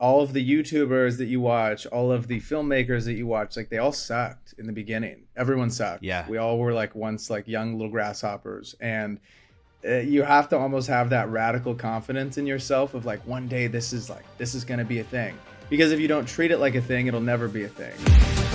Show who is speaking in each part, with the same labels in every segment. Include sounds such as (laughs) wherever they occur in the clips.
Speaker 1: all of the YouTubers that you watch, all of the filmmakers that you watch, like they all sucked in the beginning. Everyone sucked.
Speaker 2: Yeah.
Speaker 1: We all were like once like young little grasshoppers. And uh, you have to almost have that radical confidence in yourself of like one day this is like this is going to be a thing. Because if you don't treat it like a thing, it'll never be a thing.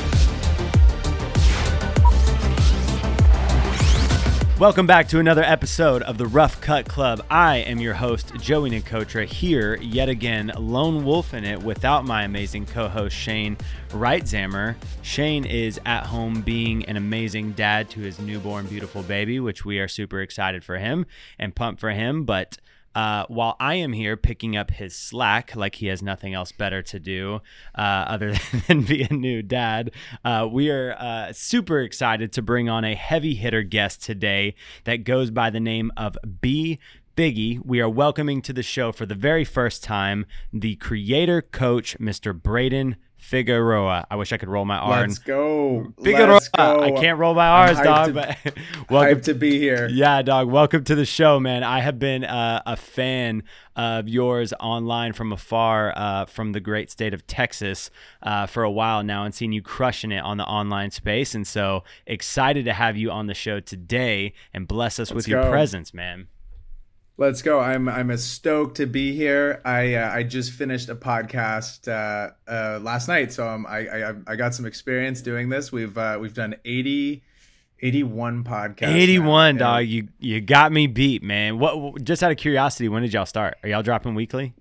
Speaker 2: Welcome back to another episode of the Rough Cut Club. I am your host, Joey Nicotra, here yet again, lone wolf in it without my amazing co host, Shane Wrightzammer. Shane is at home being an amazing dad to his newborn, beautiful baby, which we are super excited for him and pumped for him. But uh, while I am here picking up his slack, like he has nothing else better to do uh, other (laughs) than be a new dad, uh, we are uh, super excited to bring on a heavy hitter guest today that goes by the name of B. Figgy. We are welcoming to the show for the very first time the creator coach, Mr. Brayden Figueroa. I wish I could roll my R.
Speaker 1: Let's go.
Speaker 2: Figueroa.
Speaker 1: Let's go.
Speaker 2: I can't roll my R's, dog.
Speaker 1: to-
Speaker 2: but (laughs) welcome
Speaker 1: to be here.
Speaker 2: yeah, dog. Welcome to the show, man. I have been uh, a fan of yours online from afar, uh, from the great state of Texas, uh, for a while now, and seen you crushing it on the online space. And so excited to have you on the show today and bless us with
Speaker 1: Let's
Speaker 2: your
Speaker 1: go.
Speaker 2: presence, man.
Speaker 1: Let's go. I'm I'm as stoked to be here. I uh, I just finished a podcast uh, uh, last night, so um, I, I I got some experience doing this. We've uh, we've done 80, 81 podcasts.
Speaker 2: 81,
Speaker 1: and
Speaker 2: dog. You you got me beat, man. What? Just out of curiosity, when did y'all start? Are y'all dropping weekly?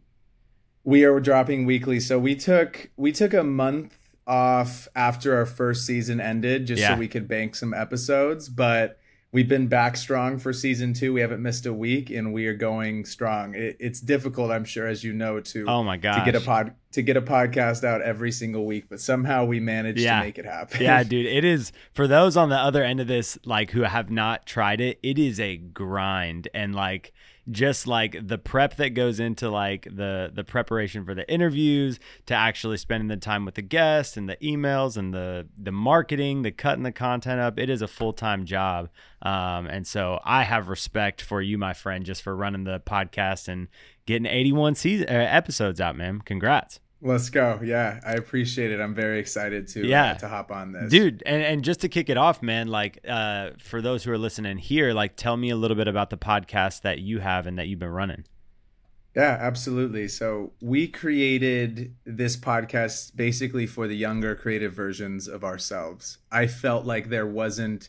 Speaker 1: We are dropping weekly, so we took we took a month off after our first season ended, just
Speaker 2: Yeah.
Speaker 1: so we could bank some episodes. But we've been back strong for season two. We haven't missed a week, and we are going strong. It, it's difficult, I'm sure, as you know, to
Speaker 2: Oh my god.
Speaker 1: to get a pod to get a podcast out every single week, but somehow we managed
Speaker 2: Yeah.
Speaker 1: to make it happen.
Speaker 2: yeah, (laughs) dude, it is for those on the other end of this, like who have not tried it. It is a grind, and like just like the prep that goes into like the the preparation for the interviews, to actually spending the time with the guests and the emails and the the marketing, the cutting the content up. It is a full time job, um, and so I have respect for you, my friend, just for running the podcast and getting eighty one season uh, episodes out, man. Congrats.
Speaker 1: Let's go. Yeah, I appreciate it. I'm very excited to
Speaker 2: Yeah.
Speaker 1: uh, to hop on this.
Speaker 2: dude and, and just to kick it off man like uh for those who are listening here like tell me a little bit about the podcast that you have and that you've been running
Speaker 1: Yeah, absolutely. So we created this podcast basically for the younger creative versions of ourselves. I felt like there wasn't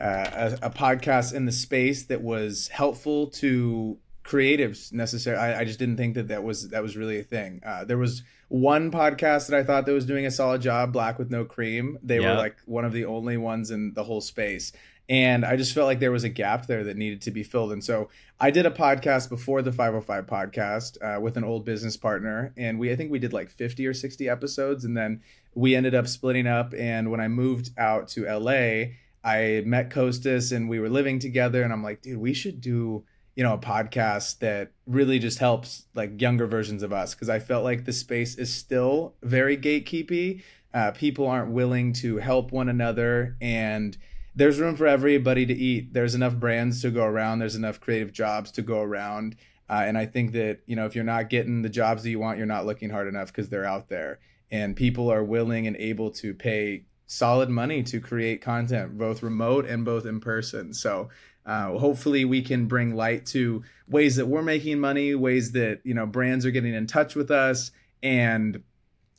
Speaker 1: uh, a, a podcast in the space that was helpful to creatives necessarily. I, I just didn't think that that was that was really a thing. Uh, there was one podcast that I thought that was doing a solid job, Black with No Cream. They
Speaker 2: Yeah.
Speaker 1: were like one of the only ones in the whole space. And I just felt like there was a gap there that needed to be filled. And so I did a podcast before the 505 podcast uh, with an old business partner, and we I think we did like 50 or 60 episodes, and then we ended up splitting up. And when I moved out to LA, I met Kostas, and we were living together. And I'm like, dude, we should do you know a podcast that really just helps like younger versions of us because I felt like the space is still very gatekeepy. Uh, people aren't willing to help one another and there's room for everybody to eat. There's enough brands to go around. There's enough creative jobs to go around. Uh, and I think that, you know, if you're not getting the jobs that you want, you're not looking hard enough because they're out there. And people are willing and able to pay solid money to create content, both remote and both in person. So uh, hopefully we can bring light to ways that we're making money, ways that, you know, brands are getting in touch with us and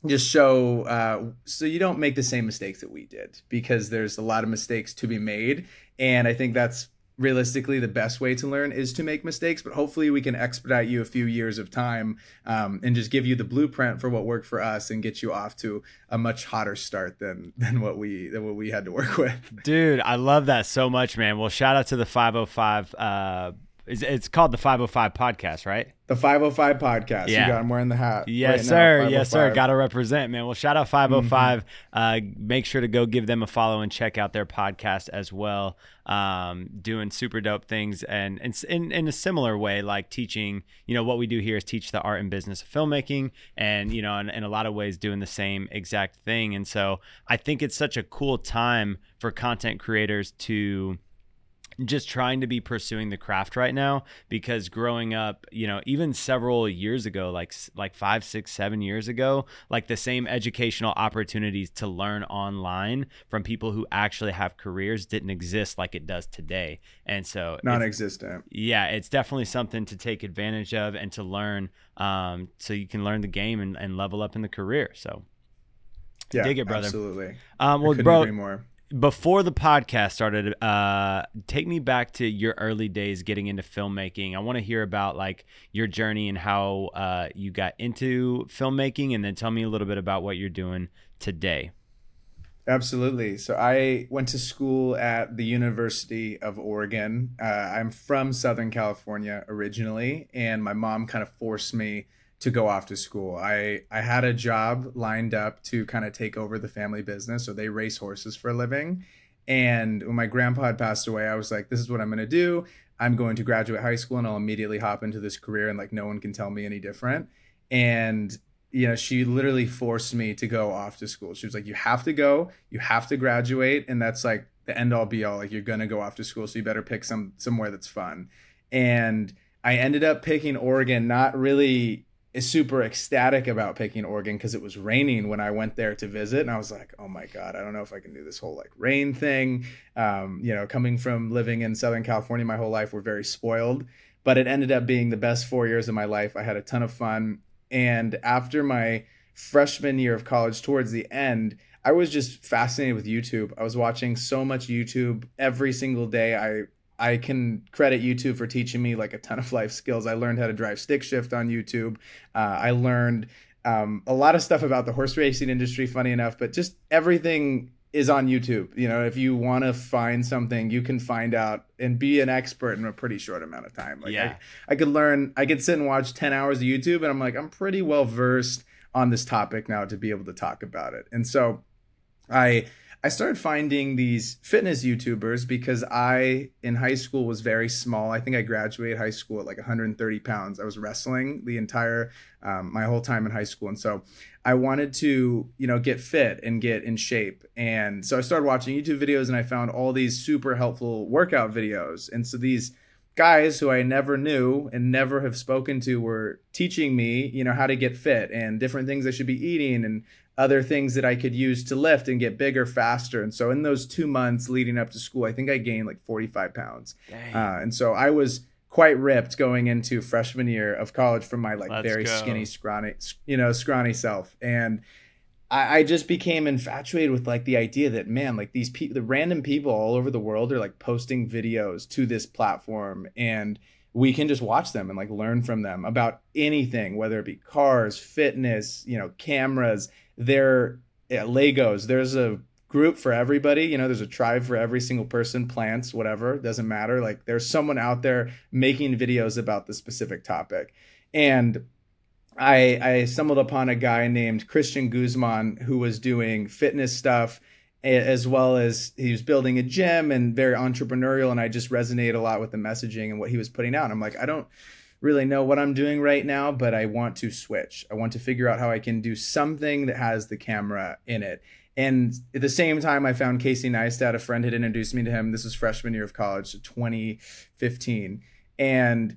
Speaker 1: just show uh, so you don't make the same mistakes that we did because there's a lot of mistakes to be made. And i think that's realistically the best way to learn is to make mistakes but hopefully we can expedite you a few years of time um, and just give you the blueprint for what worked for us and get you off to a much hotter start than (laughs) than what we than what we had to work (laughs) with.
Speaker 2: Dude i love that so much man. Well shout out to the 505 uh it's, it's called the 505 podcast right
Speaker 1: the 505 podcast
Speaker 2: Yeah.
Speaker 1: you got i'm wearing the hat
Speaker 2: Yes,
Speaker 1: right now,
Speaker 2: sir. Yes, sir. Got to represent, man. Well, shout out 505. Uh, make sure to go give them a follow and check out their podcast as well. Um, doing super dope things and, and in, in a similar way, like teaching, you know, what we do here is teach the art and business of filmmaking and, you know, in, in a lot of ways doing the same exact thing. And so I think it's such a cool time for content creators to just trying to be pursuing the craft right now because growing up you know even several years ago like like five six seven years ago like the same educational opportunities to learn online from people who actually have careers didn't exist like it does today. And so
Speaker 1: non-existent.
Speaker 2: Yeah it's definitely something to take advantage of and to learn um, so you can learn the game and, and level up in the career. So
Speaker 1: yeah,
Speaker 2: dig it brother.
Speaker 1: absolutely.
Speaker 2: Um, well bro before the podcast started uh take me back to your early days getting into filmmaking. I want to hear about like your journey and how uh you got into filmmaking and then tell me a little bit about what you're doing today.
Speaker 1: Absolutely. So i went to school at the university of oregon. Uh, i'm from southern california originally and my mom kind of forced me to go off to school. I I had a job lined up to kind of take over the family business. So they race horses for a living. And when my grandpa had passed away, I was like, this is what I'm going to do. I'm going to graduate high school and I'll immediately hop into this career and like no one can tell me any different. And you know, she literally forced me to go off to school. She was like, you have to go, you have to graduate, and that's like the end all be all. Like you're gonna go off to school, so you better pick some somewhere that's fun. And I ended up picking Oregon, not really is super ecstatic about picking Oregon because it was raining when I went there to visit, and I was like, "Oh my god, I don't know if I can do this whole like rain thing." Um, you know, coming from living in Southern California my whole life, we're very spoiled, but it ended up being the best four years of my life. I had a ton of fun, and after my freshman year of college, towards the end, I was just fascinated with YouTube. I was watching so much YouTube every single day. I I can credit YouTube for teaching me like a ton of life skills. I learned how to drive stick shift on YouTube. Uh, I learned um, a lot of stuff about the horse racing industry, funny enough, but just everything is on YouTube. You know, if you want to find something, you can find out and be an expert in a pretty short amount of time. Like
Speaker 2: yeah.
Speaker 1: I, I could learn, I could sit and watch 10 hours of YouTube and I'm like, I'm pretty well versed on this topic now to be able to talk about it. And so I, I started finding these fitness YouTubers because I, in high school, was very small. I think I graduated high school at like 130 pounds. I was wrestling the entire, um, my whole time in high school. And so I wanted to, you know, get fit and get in shape. And so I started watching YouTube videos and I found all these super helpful workout videos. And so these, guys who I never knew and never have spoken to were teaching me, you know, how to get fit and different things I should be eating and other things that I could use to lift and get bigger faster. And so in those two months leading up to school, I think I gained like 45 pounds. Uh, and so I was quite ripped going into freshman year of college from my like Let's very go. skinny, scrawny, you know, scrawny self. And I, I, just became infatuated with like the idea that man, like these people, the random people all over the world are like posting videos to this platform and we can just watch them and like learn from them about anything, whether it be cars, fitness, you know, cameras, they're yeah, Legos. There's a group for everybody. You know, there's a tribe for every single person, plants, whatever, doesn't matter. Like there's someone out there making videos about the specific topic. And I I stumbled upon a guy named Christian Guzman who was doing fitness stuff as well as he was building a gym and very entrepreneurial and I just resonate a lot with the messaging and what he was putting out. I'm like, I don't really know what I'm doing right now, but I want to switch. I want to figure out how I can do something that has the camera in it. And at the same time, I found Casey Neistat. A friend had introduced me to him. This was freshman year of college, 2015. And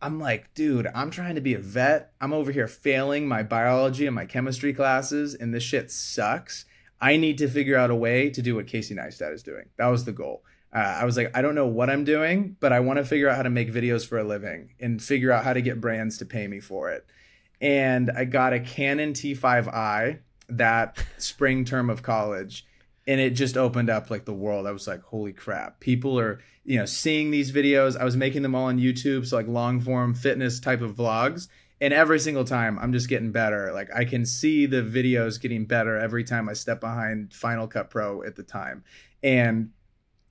Speaker 1: I'm like, dude, I'm trying to be a vet. I'm over here failing my biology and my chemistry classes, and this shit sucks. I need to figure out a way to do what Casey Neistat is doing. That was the goal. Uh, I was like, I don't know what I'm doing, but I want to figure out how to make videos for a living and figure out how to get brands to pay me for it. And I got a Canon T5i that spring term of college and it just opened up like the world. I was like, holy crap. People are, you know, seeing these videos. I was making them all on YouTube, so like long form fitness type of vlogs. And every single time I'm just getting better. Like I can see the videos getting better every time I step behind Final Cut Pro at the time. And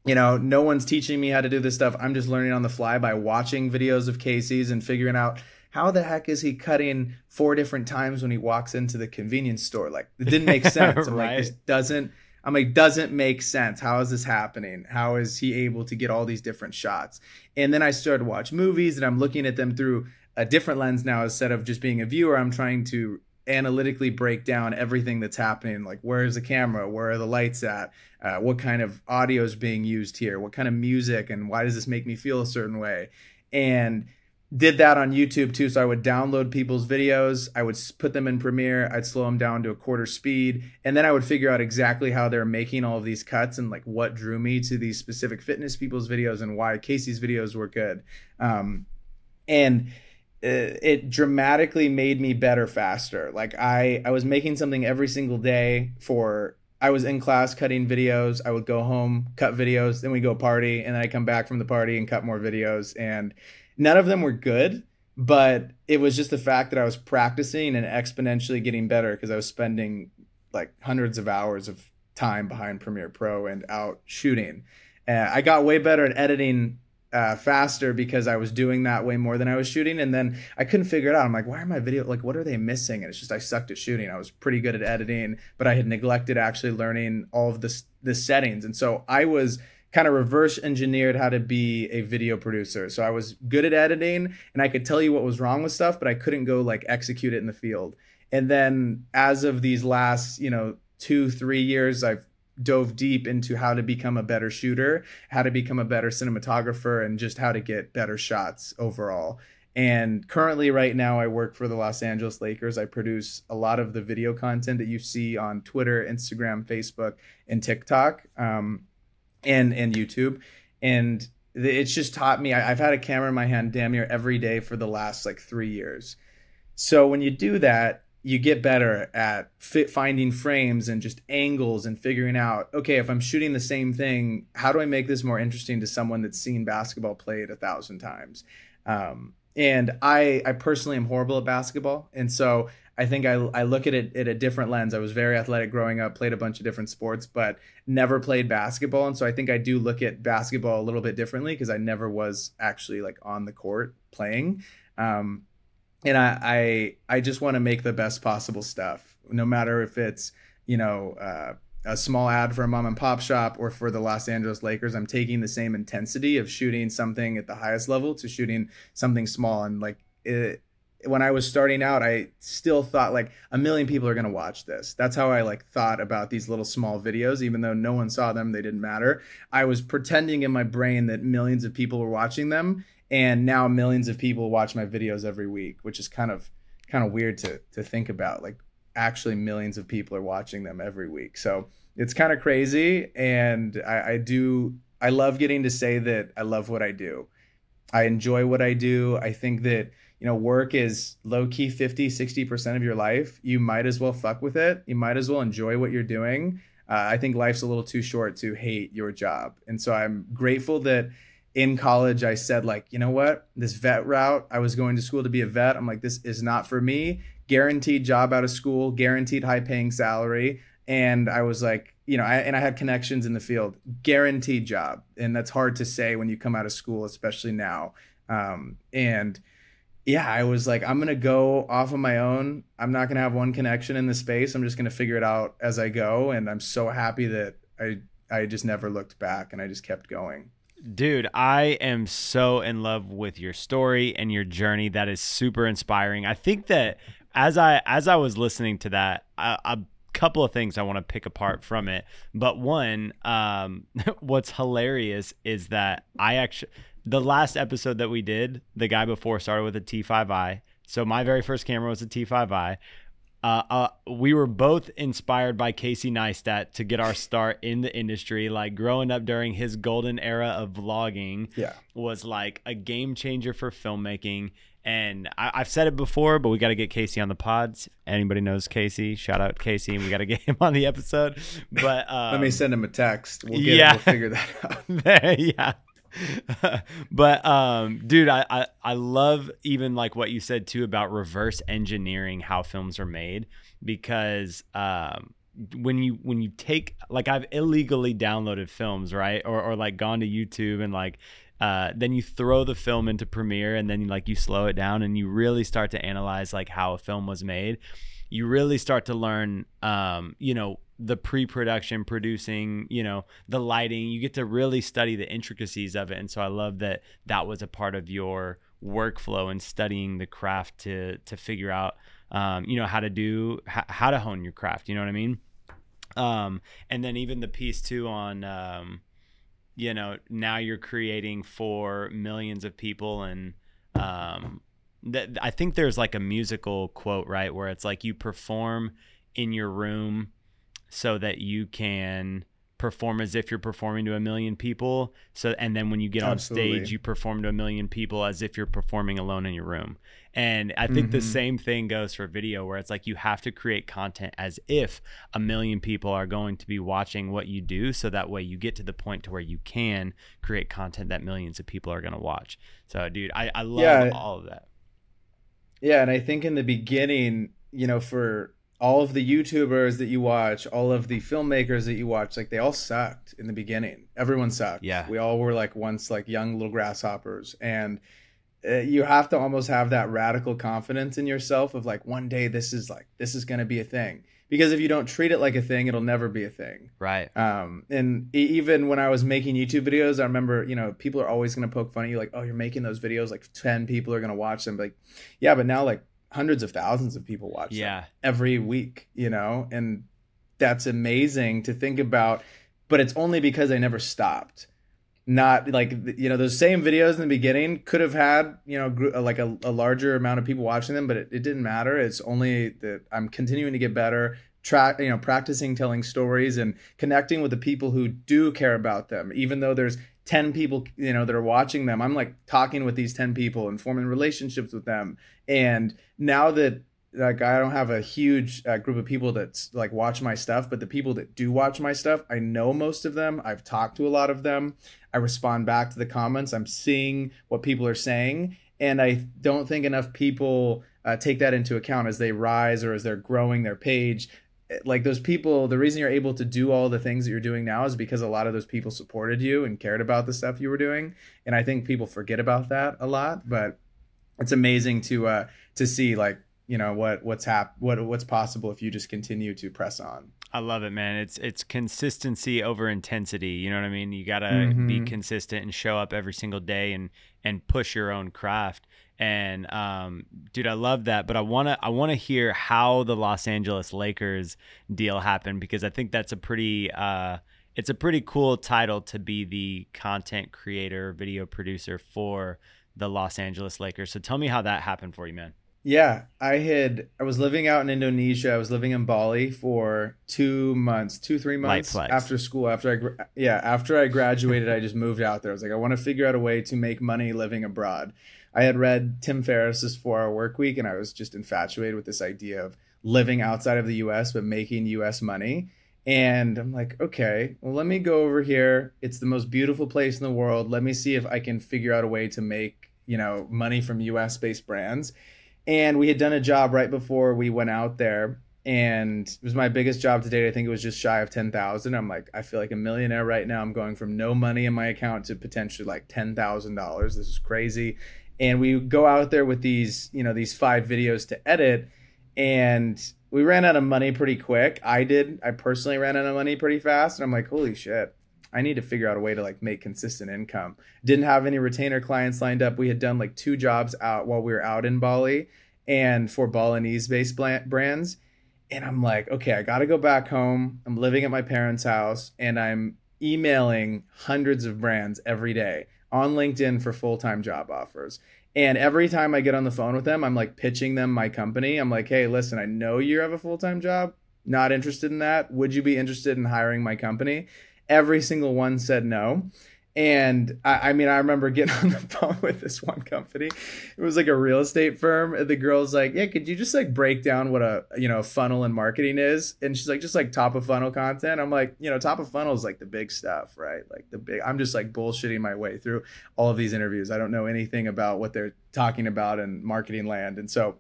Speaker 1: you know, no one's teaching me how to do this stuff. I'm just learning on the fly by watching videos of Casey's and figuring out how the heck is he cutting four different times when he walks into the convenience store? Like it didn't make (laughs) sense. I'm like, this doesn't I'm like, doesn't make sense. How is this happening? How is he able to get all these different shots? And then I started to watch movies and I'm looking at them through a different lens now instead of just being a viewer. I'm trying to analytically break down everything that's happening like where's the camera? Where are the lights at? Uh, what kind of audio is being used here? What kind of music? And why does this make me feel a certain way? And did that on youtube too. So i would download people's videos. I would put them in premiere. I'd slow them down to a quarter speed. And then i would figure out exactly how they're making all of these cuts and like what drew me to these specific fitness people's videos and why casey's videos were good. Um, and it dramatically made me better faster. Like I I was making something every single day for I was in class cutting videos. I would go home, cut videos, then we go party, and then I come back from the party and cut more videos. And none of them were good, but it was just the fact that I was practicing and exponentially getting better because I was spending like hundreds of hours of time behind Premiere Pro and out shooting. Uh, I got way better at editing uh, faster because I was doing that way more than I was shooting. And then I couldn't figure it out. I'm like, why are my video like what are they missing? And it's just I sucked at shooting. I was pretty good at editing, but I had neglected actually learning all of the the settings. And so I was kind of reverse engineered how to be a video producer. So I was good at editing and I could tell you what was wrong with stuff, but I couldn't go like execute it in the field. And then as of these last, you know, two, three years, I've dove deep into how to become a better shooter, how to become a better cinematographer, and just how to get better shots overall. And currently, right now, I work for the Los Angeles Lakers. I produce a lot of the video content that you see on Twitter, Instagram, Facebook, and TikTok, um, and and YouTube. And it's just taught me. I, I've had a camera in my hand damn near every day for the last like three years. So when you do that, you get better at fit finding frames and just angles and figuring out okay if i'm shooting the same thing how do i make this more interesting to someone that's seen basketball played a thousand times? Um, and i i personally am horrible at basketball. And so i think i, I look at it at a different lens. I was very athletic growing up played a bunch of different sports but never played basketball. And so i think i do look at basketball a little bit differently because i never was actually like on the court playing. Um, and I I, I just want to make the best possible stuff, no matter if it's you know uh, a small ad for a mom and pop shop or for the Los Angeles Lakers. I'm taking the same intensity of shooting something at the highest level to shooting something small, and like it, when I was starting out, I still thought like a million people are going to watch this. That's how I like thought about these little small videos, even though no one saw them, they didn't matter. I was pretending in my brain that millions of people were watching them and now millions of people watch my videos every week which is kind of kind of weird to to think about like actually millions of people are watching them every week. So it's kind of crazy and I, I do i love getting to say that i love what i do. I enjoy what i do. I think that you know work is low key 50 60% of your life. You might as well fuck with it. You might as well enjoy what you're doing. Uh, i think life's a little too short to hate your job. And so i'm grateful that in college i said like you know what? This vet route i was going to school to be a vet. I'm like this is not for me. Guaranteed job out of school guaranteed high paying salary. And i was like you know I, and i had connections in the field. Guaranteed job. And that's hard to say when you come out of school especially now. Um, and yeah i was like i'm gonna go off on my own. I'm not gonna have one connection in the space. I'm just gonna figure it out as i go. And i'm so happy that i i just never looked back and i just kept going
Speaker 2: Dude, I am so in love with your story and your journey. That is super inspiring. I think that as I as I was listening to that, a, a couple of things I want to pick apart from it. But one, um, (laughs) what's hilarious is that I actually the last episode that we did, the guy before started with a T5i. So my very first camera was a T5i. Uh, uh, we were both inspired by Casey Neistat to get our (laughs) start in the industry. Like growing up during his golden era of vlogging,
Speaker 1: yeah.
Speaker 2: was like a game changer for filmmaking. And I, have said it before, but we got to get Casey on the pods. Anybody knows Casey? Shout out Casey, and we got to (laughs) get him on the episode. But um,
Speaker 1: let me send him a text. We'll get yeah, we'll figure that (laughs)
Speaker 2: out. yeah, (laughs) but um, dude, I, I I love even like what you said too about reverse engineering how films are made because um, when you when you take like I've illegally downloaded films right or or like gone to YouTube and like uh, then you throw the film into Premiere and then like you slow it down and you really start to analyze like how a film was made. You really start to learn, um, you know, the pre-production producing you know the lighting you get to really study the intricacies of it and so i love that that was a part of your workflow and studying the craft to to figure out um, you know, how to do h- how to hone your craft. You know what I mean? Um, and then even the piece too on, um, you know, now you're creating for millions of people and um, that I think there's like a musical quote, right, where it's like you perform in your room so that you can perform as if you're performing to a million people. So and then when you get on stage, you perform to a million people as if you're performing alone in your room. And I think the
Speaker 1: Mhm.
Speaker 2: same thing goes for video where it's like you have to create content as if a million people are going to be watching what you do so that way you get to the point to where you can create content that millions of people are going to watch. So dude, I I love
Speaker 1: Yeah.
Speaker 2: all of that.
Speaker 1: Yeah, and I think in the beginning, you know, for all of the YouTubers that you watch, all of the filmmakers that you watch, like they all sucked in the beginning. Everyone sucked.
Speaker 2: Yeah.
Speaker 1: We all were like once like young little grasshoppers and uh, you have to almost have that radical confidence in yourself of like one day this is like this is going to be a thing. Because if you don't treat it like a thing, it'll never be a thing.
Speaker 2: Right.
Speaker 1: Um, and e- even when I was making YouTube videos, I remember, you know, people are always going to poke fun at you, like, oh, you're making those videos, like 10 people are going to watch them. Like, yeah, but now like hundreds of thousands of people watch them
Speaker 2: Yeah.
Speaker 1: every week, you know, and that's amazing to think about. But it's only because I never stopped. Not like you know those same videos in the beginning could have had you know gr- like a, a larger amount of people watching them, but it, it didn't matter. It's only that I'm continuing to get better, track you know practicing telling stories and connecting with the people who do care about them, even though there's 10 people you know that are watching them i'm like talking with these 10 people and forming relationships with them and now that like i don't have a huge uh, group of people that like watch my stuff but the people that do watch my stuff i know most of them. I've talked to a lot of them. I respond back to the comments. I'm seeing what people are saying. And i don't think enough people uh, take that into account as they rise or as they're growing their page. Like those people the reason you're able to do all the things that you're doing now is because a lot of those people supported you and cared about the stuff you were doing. And i think people forget about that a lot but it's amazing to uh to see like you know what what's hap- what what's possible if you just continue to press on
Speaker 2: I love it, man. It's it's consistency over intensity. You know what I mean? You gotta be
Speaker 1: Mhm.
Speaker 2: consistent and show up every single day and and push your own craft. And um, dude, I love that. But I wanna I wanna hear how the Los Angeles Lakers deal happened because I think that's a pretty uh, it's a pretty cool title to be the content creator, video producer for the Los Angeles Lakers. So tell me how that happened for you, man.
Speaker 1: Yeah, I had I was living out in Indonesia. I was living in Bali for two months, two three months after school. After I yeah, after I graduated, I just moved out there. I was like, I want to figure out a way to make money living abroad. I had read Tim Ferriss's Four Hour Work Week, and I was just infatuated with this idea of living outside of the U.S. but making U.S. money. And I'm like, okay, well, let me go over here. It's the most beautiful place in the world. Let me see if I can figure out a way to make you know money from U.S. based brands and we had done a job right before we went out there and it was my biggest job to date. I think it was just shy of 10000 i'm like i feel like a millionaire right now. I'm going from no money in my account to potentially like $10000 this is crazy. And we go out there with these you know these five videos to edit and we ran out of money pretty quick. I did. I personally ran out of money pretty fast and i'm like holy shit I need to figure out a way to like make consistent income. Didn't have any retainer clients lined up. We had done like two jobs out while we were out in Bali and for Balinese based brands. And I'm like, okay, I got to go back home. I'm living at my parents' house and I'm emailing hundreds of brands every day on LinkedIn for full time job offers. And every time I get on the phone with them, I'm like pitching them my company. I'm like, hey, listen, I know you have a full time job. Not interested in that. Would you be interested in hiring my company? Every single one said no. And I, I, mean, I remember getting (laughs) on the phone with this one company. It was like a real estate firm. The girl's like, "Yeah, could you just like break down what a you know funnel and marketing is?" And she's like, "Just like top of funnel content." I'm like, you know, top of funnel is like the big stuff, right? Like the big. I'm just like bullshitting my way through all of these interviews. I don't know anything about what they're talking about in marketing land. And so,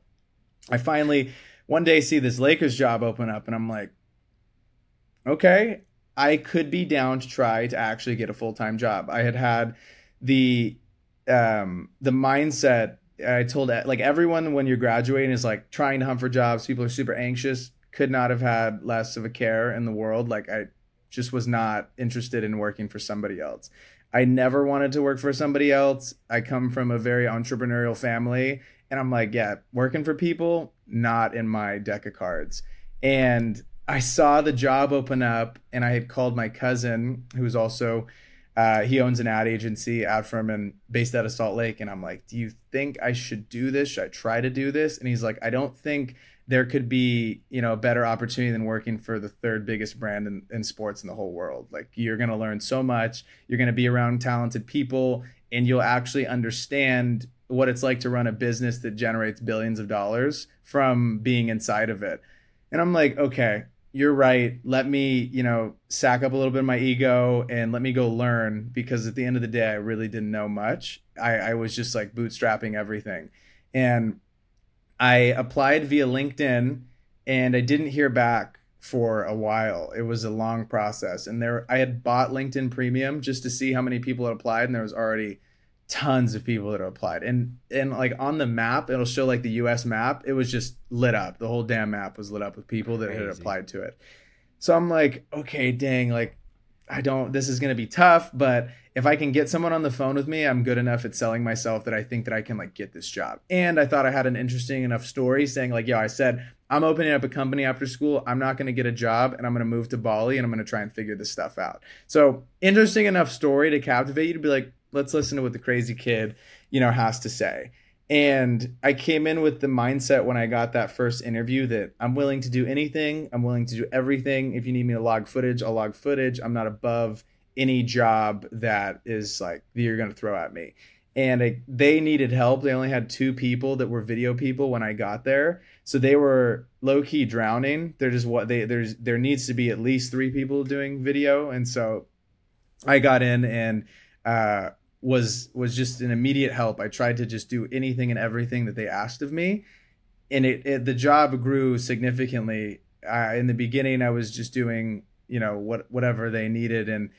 Speaker 1: I finally one day see this Lakers job open up, and I'm like, okay, I could be down to try to actually get a full time job. I had had the um, the mindset. I told like everyone when you're graduating is like trying to hunt for jobs. People are super anxious. Could not have had less of a care in the world. Like I just was not interested in working for somebody else. I never wanted to work for somebody else. I come from a very entrepreneurial family, and I'm like, yeah, working for people not in my deck of cards. And I saw the job open up, and I had called my cousin, who's also uh, he owns an ad agency, ad firm, and based out of Salt Lake. And I'm like, "Do you think I should do this? Should I try to do this?" And he's like, "I don't think there could be, you know, a better opportunity than working for the third biggest brand in, in sports in the whole world. Like, you're going to learn so much. You're going to be around talented people, and you'll actually understand what it's like to run a business that generates billions of dollars from being inside of it." And I'm like, "Okay, you're right. Let me, you know, sack up a little bit of my ego and let me go learn because at the end of the day, I really didn't know much. I, I was just like bootstrapping everything. And I applied via LinkedIn and I didn't hear back for a while. It was a long process. And there I had bought LinkedIn Premium just to see how many people had applied and there was already tons of people that applied. And and like on the map it'll show like the us map. It was just lit up. The whole damn map was lit up with people that Crazy. had applied to it. So i'm like okay dang like i don't this is going to be tough but if i can get someone on the phone with me i'm good enough at selling myself that i think that i can like get this job. And i thought i had an interesting enough story saying like yo i said i'm opening up a company after school. I'm not going to get a job and i'm going to move to bali and i'm going to try and figure this stuff out. So interesting enough story to captivate you to be like let's listen to what the crazy kid, you know, has to say. And I came in with the mindset when I got that first interview that I'm willing to do anything. I'm willing to do everything. If you need me to log footage, I'll log footage. I'm not above any job that is like you're going to throw at me. And I, they needed help. They only had two people that were video people when I got there, so they were low key drowning. They're just what they there's there needs to be at least three people doing video, and so I got in and uh, was was just an immediate help. I tried to just do anything and everything that they asked of me, and it, it the job grew significantly. Uh, in the beginning, I was just doing you know what whatever they needed, and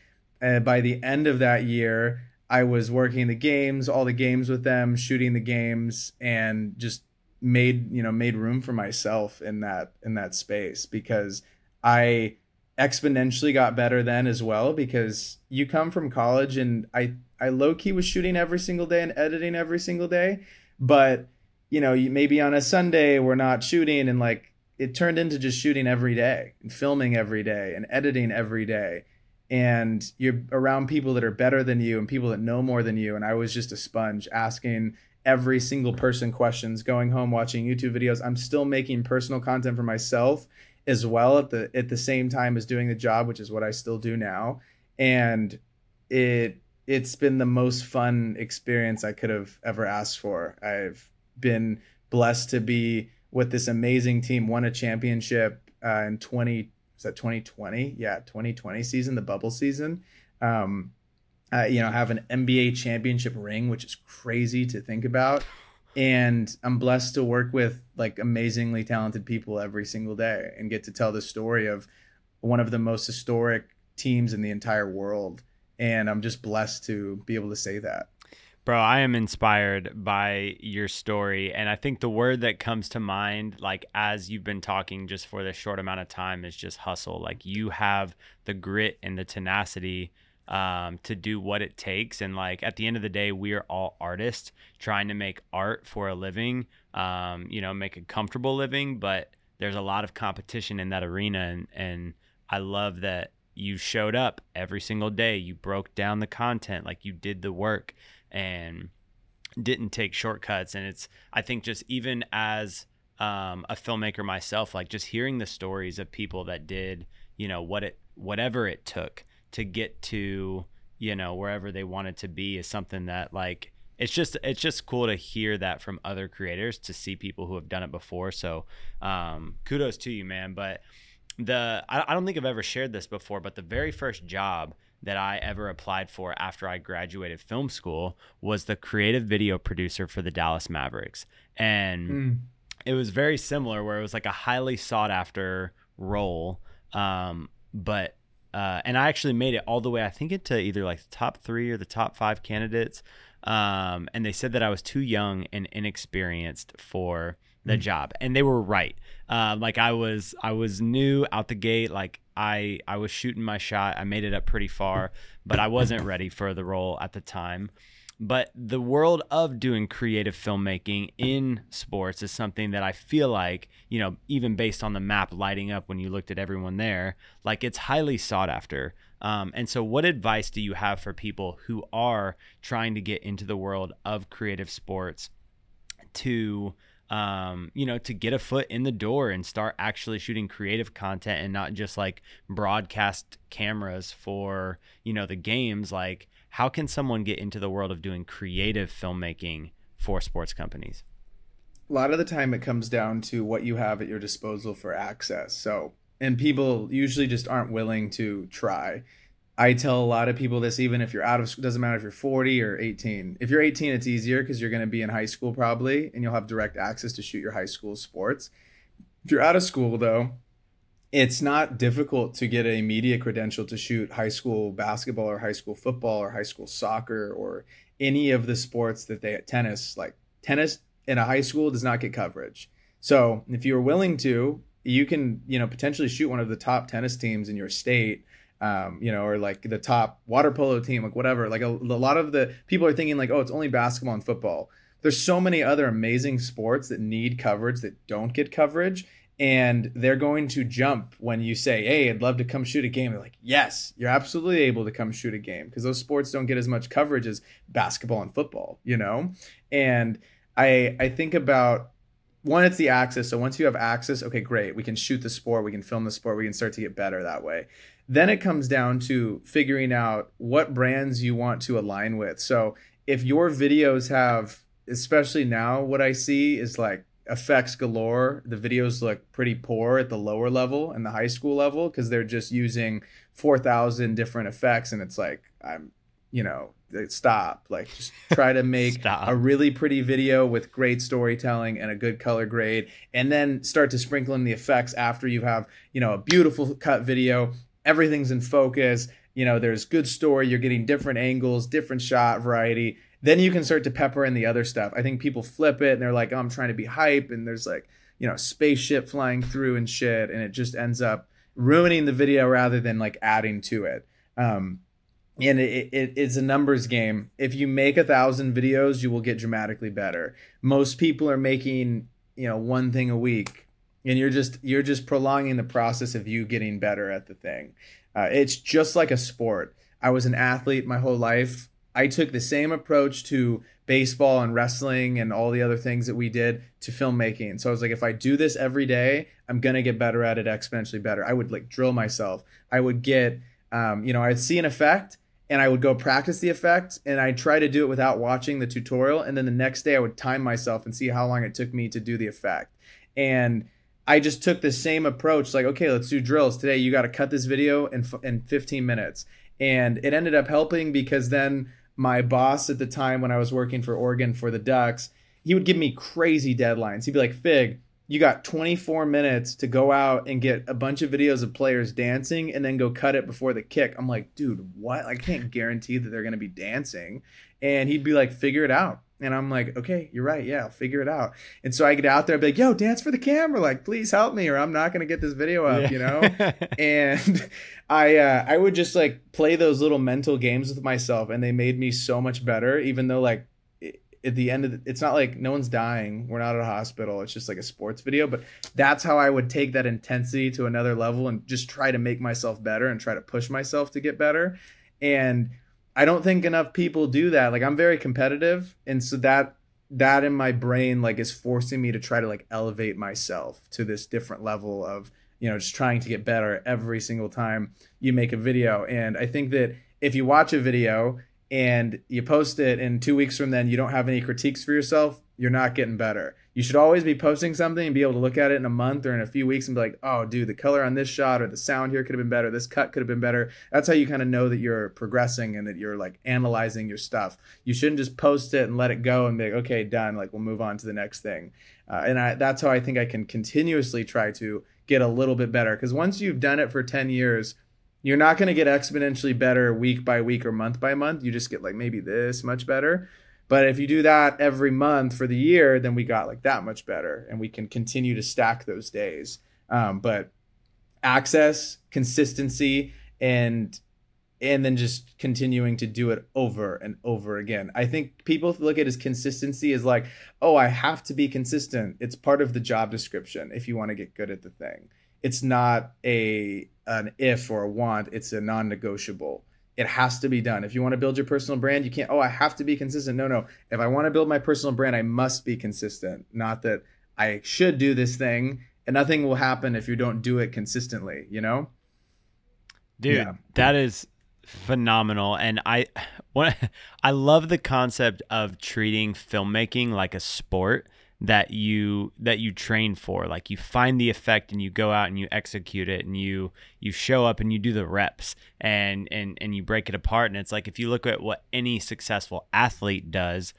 Speaker 1: uh, by the end of that year, I was working the games, all the games with them, shooting the games, and just made you know made room for myself in that in that space because I exponentially got better then as well because you come from college and I I low key was shooting every single day and editing every single day, but you know, maybe on a Sunday we're not shooting and like it turned into just shooting every day and filming every day and editing every day. And you're around people that are better than you and people that know more than you. And I was just a sponge asking every single person questions, going home watching YouTube videos. I'm still making personal content for myself as well at the at the same time as doing the job, which is what I still do now. And it it's been the most fun experience I could have ever asked for. I've been blessed to be with this amazing team. Won a championship uh, in twenty is that twenty twenty? Yeah, twenty twenty season, the bubble season. Um, uh, you know, have an NBA championship ring, which is crazy to think about. And I'm blessed to work with like amazingly talented people every single day and get to tell the story of one of the most historic teams in the entire world and I'm just blessed to be able to say that.
Speaker 2: Bro, I am inspired by your story. And I think the word that comes to mind, like as you've been talking just for this short amount of time, is just hustle. Like you have the grit and the tenacity um, to do what it takes. And like at the end of the day, we are all artists trying to make art for a living, um, you know, make a comfortable living. But there's a lot of competition in that arena. And, and I love that you showed up every single day. You broke down the content, like you did the work and didn't take shortcuts. And it's, I think, just even as um, a filmmaker myself, like just hearing the stories of people that did, you know, what it, whatever it took to get to, you know, wherever they wanted to be is something that, like, it's just it's just cool to hear that from other creators to see people who have done it before so um, kudos to you man but the I, I don't think I've ever shared this before, but the very first job that I ever applied for after I graduated film school was the creative video producer for the Dallas Mavericks. And mm. it was very similar where it was like a highly sought after role. Um, but uh, and I actually made it all the way, I think, into either like the top three or the top five candidates. Um, and they said that I was too young and inexperienced for the mm. job, and they were right. Uh, like I was, I was new out the gate. Like I, I was shooting my shot. I made it up pretty far, but I wasn't ready for the role at the time. But the world of doing creative filmmaking in sports is something that I feel like, you know, even based on the map lighting up when you looked at everyone there, like it's highly sought after. Um, and so, what advice do you have for people who are trying to get into the world of creative sports to, um, you know, to get a foot in the door and start actually shooting creative content and not just like broadcast cameras for, you know, the games? Like, how can someone get into the world of doing creative filmmaking for sports companies?
Speaker 1: A lot of the time, it comes down to what you have at your disposal for access. So, and people usually just aren't willing to try. I tell a lot of people this even if you're out of school, doesn't matter if you're 40 or 18. If you're 18 it's easier cuz you're going to be in high school probably and you'll have direct access to shoot your high school sports. If you're out of school though, it's not difficult to get a media credential to shoot high school basketball or high school football or high school soccer or any of the sports that they at tennis like tennis in a high school does not get coverage. So, if you're willing to, you can you know potentially shoot one of the top tennis teams in your state um, you know, or like the top water polo team, like whatever. Like a, a, lot of the people are thinking like, oh, it's only basketball and football. There's so many other amazing sports that need coverage that don't get coverage, and they're going to jump when you say, "Hey, I'd love to come shoot a game." They're like, "Yes, you're absolutely able to come shoot a game," because those sports don't get as much coverage as basketball and football, you know. And I I think about one, it's the access. So once you have access, okay, great. We can shoot the sport, we can film the sport, we can start to get better that way. Then it comes down to figuring out what brands you want to align with. So if your videos have, especially now, what I see is like effects galore. The videos look pretty poor at the lower level and the high school level because they're just using 4,000 different effects. And it's like, I'm, you know, stop like just try to (laughs) make a really pretty video with great storytelling and a good color grade and then start to sprinkle in the effects after you have you know a beautiful cut video everything's in focus you know there's good story you're getting different angles different shot variety then you can start to pepper in the other stuff i think people flip it and they're like oh, i'm trying to be hype and there's like you know spaceship flying through and shit and it just ends up ruining the video rather than like adding to it um, and it, it, it's a numbers game. If you make a thousand videos, you will get dramatically better. Most people are making you know one thing a week, and you're just you're just prolonging the process of you getting better at the thing. Uh, it's just like a sport. I was an athlete my whole life. I took the same approach to baseball and wrestling and all the other things that we did to filmmaking. So I was like, if I do this every day, I'm gonna get better at it exponentially better. I would like drill myself. I would get, um, you know, I'd see an effect and I would go practice the effect and I'd try to do it without watching the tutorial. And then the next day I would time myself and see how long it took me to do the effect. And I just took the same approach like, okay, let's do drills. Today you got to cut this video in, in 15 minutes. And it ended up helping because then my boss at the time when I was working for Oregon for the Ducks, he would give me crazy deadlines. He'd be like, Fig, you got 24 minutes to go out and get a bunch of videos of players dancing and then go cut it before the kick. I'm like, dude, what? I can't guarantee that they're going to be dancing. And he'd be like, figure it out. And I'm like, okay, you're right. Yeah, I'll figure it out. And so I get out there, I'd be like, yo, dance for the camera. Like, please help me or I'm not going to get this video up, yeah. you know? (laughs) and I, uh, I would just like play those little mental games with myself and they made me so much better, even though like at the end of the, it's not like no one's dying we're not at a hospital it's just like a sports video but that's how i would take that intensity to another level and just try to make myself better and try to push myself to get better and i don't think enough people do that. Like i'm very competitive and so that that in my brain like is forcing me to try to like elevate myself to this different level of you know just trying to get better every single time you make a video. And i think that if you watch a video and you post it and two weeks from then you don't have any critiques for yourself you're not getting better you should always be posting something and be able to look at it in a month or in a few weeks and be like oh dude the color on this shot or the sound here could have been better this cut could have been better that's how you kind of know that you're progressing and that you're like analyzing your stuff you shouldn't just post it and let it go and be like okay done like we'll move on to the next thing uh, and I, that's how i think i can continuously try to get a little bit better because once you've done it for 10 years you're not going to get exponentially better week by week or month by month. You just get like maybe this much better. But if you do that every month for the year, then we got like that much better and we can continue to stack those days. Um, but access, consistency, and and then just continuing to do it over and over again. I think people look at as consistency as like, oh, I have to be consistent. It's part of the job description if you want to get good at the thing. It's not a an if or a want, it's a non-negotiable. It has to be done. If you want to build your personal brand, you can't, oh, I have to be consistent. No, no. If I want to build my personal brand, I must be consistent. Not that I should do this thing and nothing will happen if you don't do it consistently, you know?
Speaker 2: Dude, yeah. that is phenomenal and i (sighs) (laughs) i love the concept of treating filmmaking like a sport that you that you train for. Like you find the effect and you go out and you execute it and you you show up and you do the reps and and and you break it apart. And it's like if you look at what any successful athlete does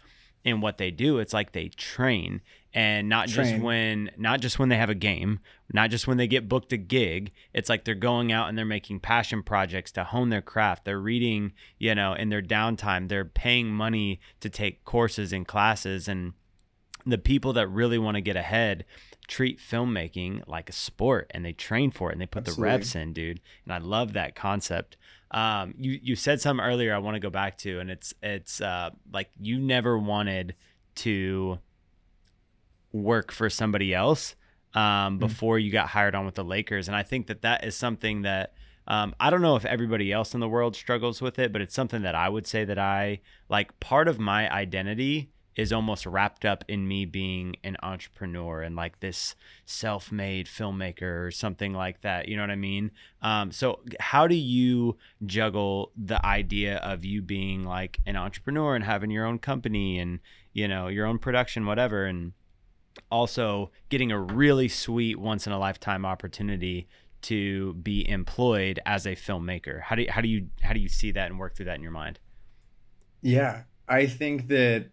Speaker 2: and what they do it's like they train and not Train. just when not just when they have a game not just when they get booked a gig. It's like they're going out and they're making passion projects to hone their craft. They're reading you know in their downtime they're paying money to take courses and classes and the people that really want to get ahead treat filmmaking like a sport and they train for it and they put Absolutely. the reps in dude and i love that concept um, you you said something earlier i want to go back to and it's it's uh, like you never wanted to work for somebody else um, mm-hmm. before you got hired on with the Lakers. And I think that that is something that um, I don't know if everybody else in the world struggles with it, but it's something that I would say that I like part of my identity is almost wrapped up in me being an entrepreneur and like this self-made filmmaker or something like that you know what i mean um, so how do you juggle the idea of you being like an entrepreneur and having your own company and you know your own production whatever and also getting a really sweet once in a lifetime opportunity to be employed as a filmmaker. How do how do you how do you see that and work through that in your mind?
Speaker 1: Yeah, I think that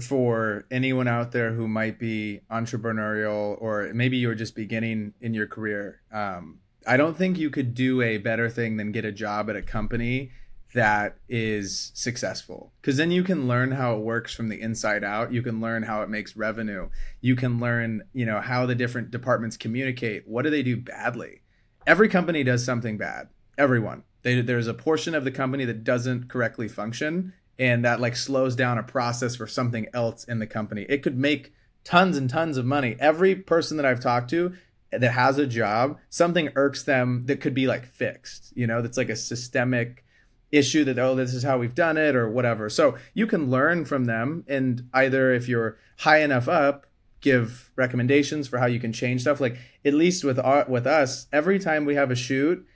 Speaker 1: for anyone out there who might be entrepreneurial or maybe you're just beginning in your career, um, I don't think you could do a better thing than get a job at a company that is successful. Because then you can learn how it works from the inside out. You can learn how it makes revenue. You can learn you know how the different departments communicate. What do they do badly? Every company does something bad. Everyone. They, there's a portion of the company that doesn't correctly function and that like slows down a process for something else in the company. It could make tons and tons of money. Every person that i've talked to that has a job something irks them that could be like fixed you know? That's like a systemic issue that oh this is how we've done it or whatever. So you can learn from them and either if you're high enough up give recommendations for how you can change stuff. Like at least with our, with us every time we have a shoot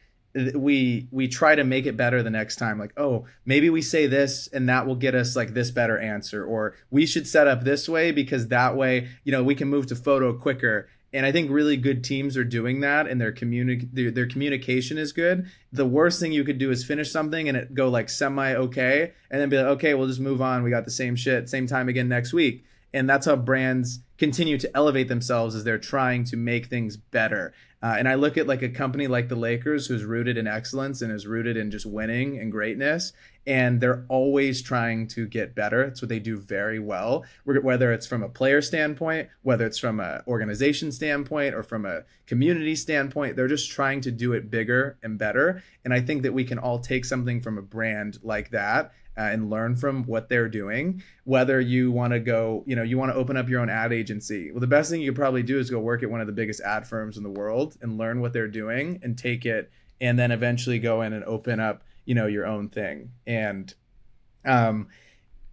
Speaker 1: we we try to make it better the next time like oh maybe we say this and that will get us like this better answer or we should set up this way because that way you know we can move to photo quicker and I think really good teams are doing that, and their communi- their, their communication is good. The worst thing you could do is finish something and it go like semi okay, and then be like, okay, we'll just move on. We got the same shit, same time again next week, and that's how brands continue to elevate themselves as they're trying to make things better. Uh, and I look at like a company like the Lakers, who's rooted in excellence and is rooted in just winning and greatness, and they're always trying to get better. It's what they do very well. Whether it's from a player standpoint, whether it's from an organization standpoint, or from a community standpoint, they're just trying to do it bigger and better. And I think that we can all take something from a brand like that uh, and learn from what they're doing. Whether you want to go, you know, you want to open up your own ad agency. Well, the best thing you could probably do is go work at one of the biggest ad firms in the world and learn what they're doing and take it, and then eventually go in and open up, you know, your own thing. And um,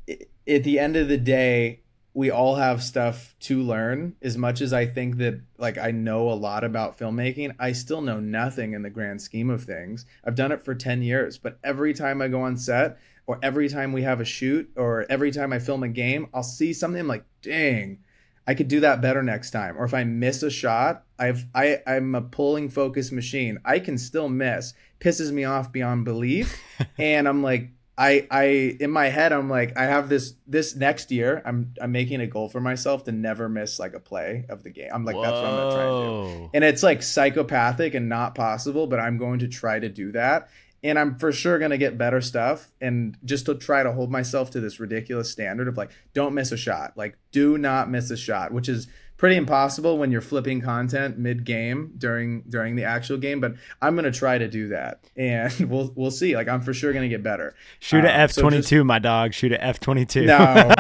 Speaker 1: at the end of the day, we all have stuff to learn as much as i think that like i know a lot about filmmaking i still know nothing in the grand scheme of things i've done it for 10 years but every time i go on set or every time we have a shoot or every time I film a game, I'll see something I'm like, dang, I could do that better next time. Or if I miss a shot, I've I I'm a pulling focus machine. I can still miss. Pisses me off beyond belief. (laughs) and I'm like, I I in my head I'm like, I have this this next year, I'm I'm making a goal for myself to never miss like a play of the game. I'm like, Whoa. that's what I'm gonna try to do. And it's like psychopathic and not possible, but I'm going to try to do that and I'm for sure gonna get better stuff. And just to try to hold myself to this ridiculous standard of like, don't miss a shot. Like, do not miss a shot, which is pretty impossible when you're flipping content mid game during during the actual game. But I'm gonna try to do that, (laughs) and we'll we'll see. Like I'm for sure gonna get better.
Speaker 2: Shoot um, F twenty two, my dog. Shoot a F twenty two. (laughs)
Speaker 1: No,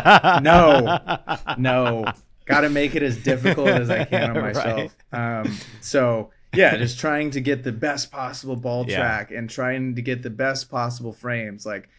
Speaker 1: no, no. Got to make it as difficult as I can on (laughs) myself. Right. Um, so yeah, just trying to get the best possible ball yeah. track and trying to get the best possible frames. Like,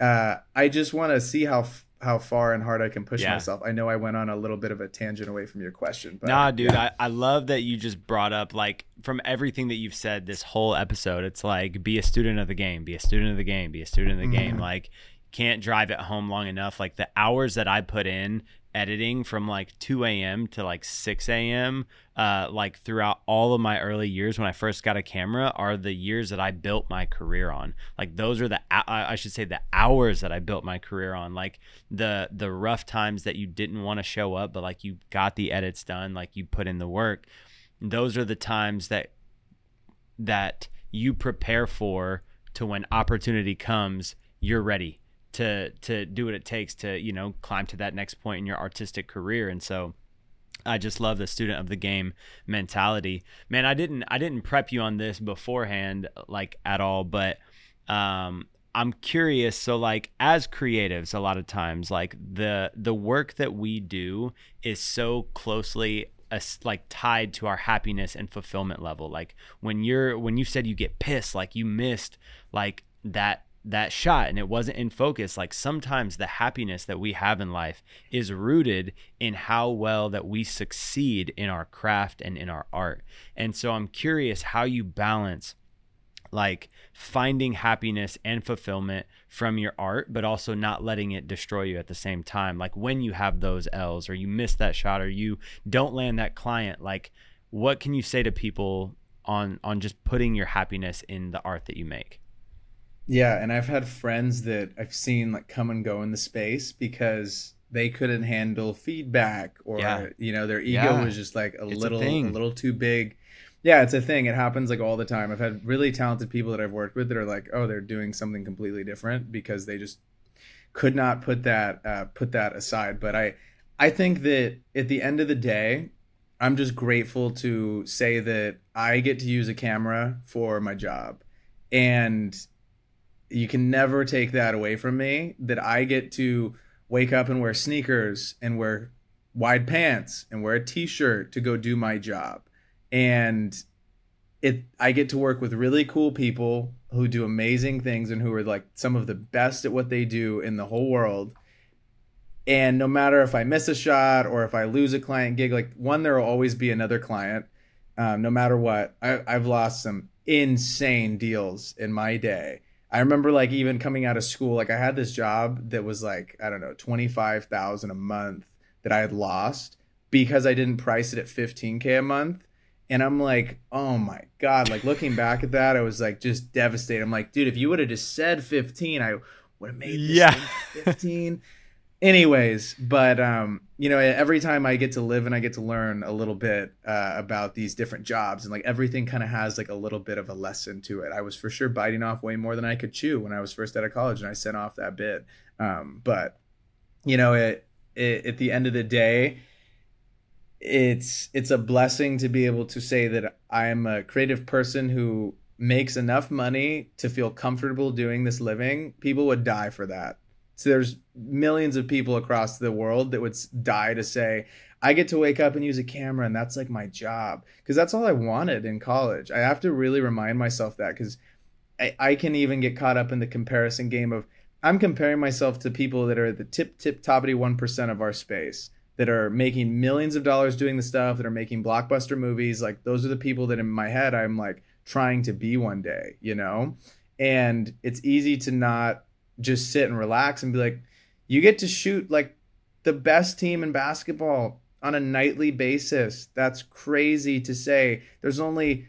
Speaker 1: uh, I just want to see how how far and hard I can push yeah. myself. I know I went on a little bit of a tangent away from your question, but
Speaker 2: nah, dude, yeah. I, I love that you just brought up like from everything that you've said this whole episode. It's like be a student of the game, be a student of the game, be a student of the mm-hmm. game. Like can't drive it home long enough. Like the hours that I put in editing from like 2 a.m. to like 6 a.m. Uh, like throughout all of my early years when I first got a camera are the years that I built my career on. Like those are the I should say the hours that I built my career on. Like the the rough times that you didn't want to show up, but like you got the edits done, like you put in the work. Those are the times that that you prepare for to when opportunity comes, you're ready to to do what it takes to you know climb to that next point in your artistic career and so I just love the student of the game mentality. Man, I didn't I didn't prep you on this beforehand like at all, but um I'm curious so like as creatives a lot of times like the the work that we do is so closely like tied to our happiness and fulfillment level. Like when you're when you said you get pissed like you missed like that that shot and it wasn't in focus like sometimes the happiness that we have in life is rooted in how well that we succeed in our craft and in our art. And so i'm curious how you balance like finding happiness and fulfillment from your art but also not letting it destroy you at the same time. Like when you have those l's or you miss that shot or you don't land that client like what can you say to people on on just putting your happiness in the art that you make
Speaker 1: yeah, and I've had friends that I've seen like come and go in the space because they couldn't handle feedback or yeah. you know their ego yeah. was just like a it's little a, a, little too big. Yeah, it's a thing. It happens like all the time. I've had really talented people that I've worked with that are like, oh, they're doing something completely different because they just could not put that uh, put that aside. But I I think that at the end of the day, I'm just grateful to say that I get to use a camera for my job. And you can never take that away from me that I get to wake up and wear sneakers and wear wide pants and wear a t-shirt to go do my job. And it I get to work with really cool people who do amazing things and who are like some of the best at what they do in the whole world. And no matter if I miss a shot or if I lose a client gig, like one, there will always be another client. Um, no matter what, I, I've lost some insane deals in my day I remember like even coming out of school, like I had this job that was like, I don't know, 25,000 a month that I had lost because I didn't price it at 15k a month. And I'm like, oh my God. Like looking back at that, I was like just devastated. I'm like, dude, if you would have just said 15, I would have made this yeah. 15. Anyways but um you know every time i get to live and i get to learn a little bit uh, about these different jobs and like everything kind of has like a little bit of a lesson to it. I was for sure biting off way more than i could chew when i was first out of college and i sent off that bit. Um but you know it, it at the end of the day it's it's a blessing to be able to say that i'm a creative person who makes enough money to feel comfortable doing this living. People would die for that so there's millions of people across the world that would die to say, I get to wake up and use a camera and that's like my job. Because that's all I wanted in college. I have to really remind myself that because I, I can even get caught up in the comparison game of I'm comparing myself to people that are the tip, tip, toppity 1% of our space that are making millions of dollars doing the stuff, that are making blockbuster movies. Like those are the people that in my head I'm like trying to be one day, you know? And it's easy to not just sit and relax and be like, you get to shoot like the best team in basketball on a nightly basis. That's crazy to say. There's only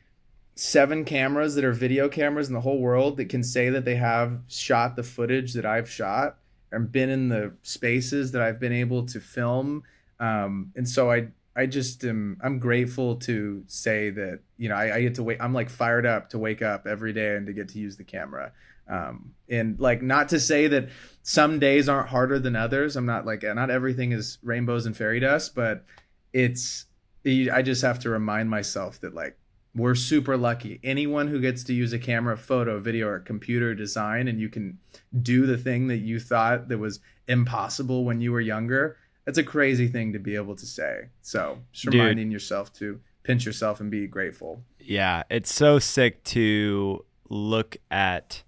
Speaker 1: seven cameras that are video cameras in the whole world that can say that they have shot the footage that I've shot and been in the spaces that I've been able to film. Um, and so I, I just am, I'm grateful to say that, you know, I, I get to wait. I'm like fired up to wake up every day and to get to use the camera. Um, and like not to say that some days aren't harder than others. I'm not like not everything is rainbows and fairy dust, but it's I just have to remind myself that like we're super lucky. Anyone who gets to use a camera, photo, video, or computer design, and you can do the thing that you thought that was impossible when you were younger. That's a crazy thing to be able to say. So just
Speaker 2: Dude.
Speaker 1: reminding yourself to pinch yourself and be grateful.
Speaker 2: Yeah, it's so sick to look at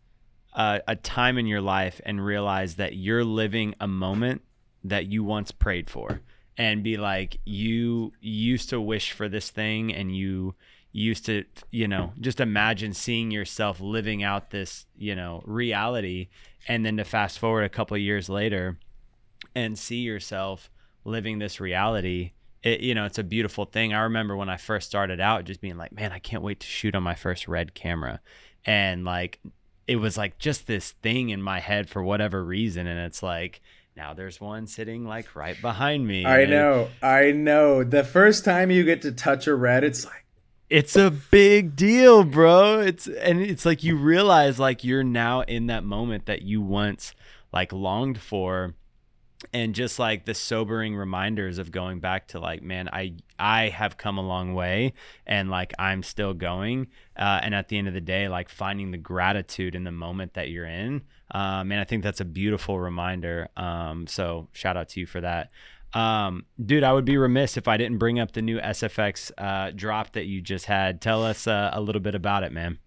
Speaker 2: uh, a time in your life and realize that you're living a moment that you once prayed for and be like you used to wish for this thing and you used to you know just imagine seeing yourself living out this you know reality and then to fast forward a couple years later and see yourself living this reality it, you know it's a beautiful thing. I remember when i first started out just being like man i can't wait to shoot on my first red camera. And like it was like just this thing in my head for whatever reason and it's like now there's one sitting like right behind me
Speaker 1: I know, I know. The first time you get to touch a red, it's like
Speaker 2: it's a big deal, bro. It's and it's like you realize like you're now in that moment that you once like longed for and just like the sobering reminders of going back to like man i i have come a long way and like i'm still going uh, and at the end of the day like finding the gratitude in the moment that you're in um, and i think that's a beautiful reminder um, so shout out to you for that. Um, dude i would be remiss if i didn't bring up the new sfx uh, drop that you just had. Tell us uh, a little bit about it man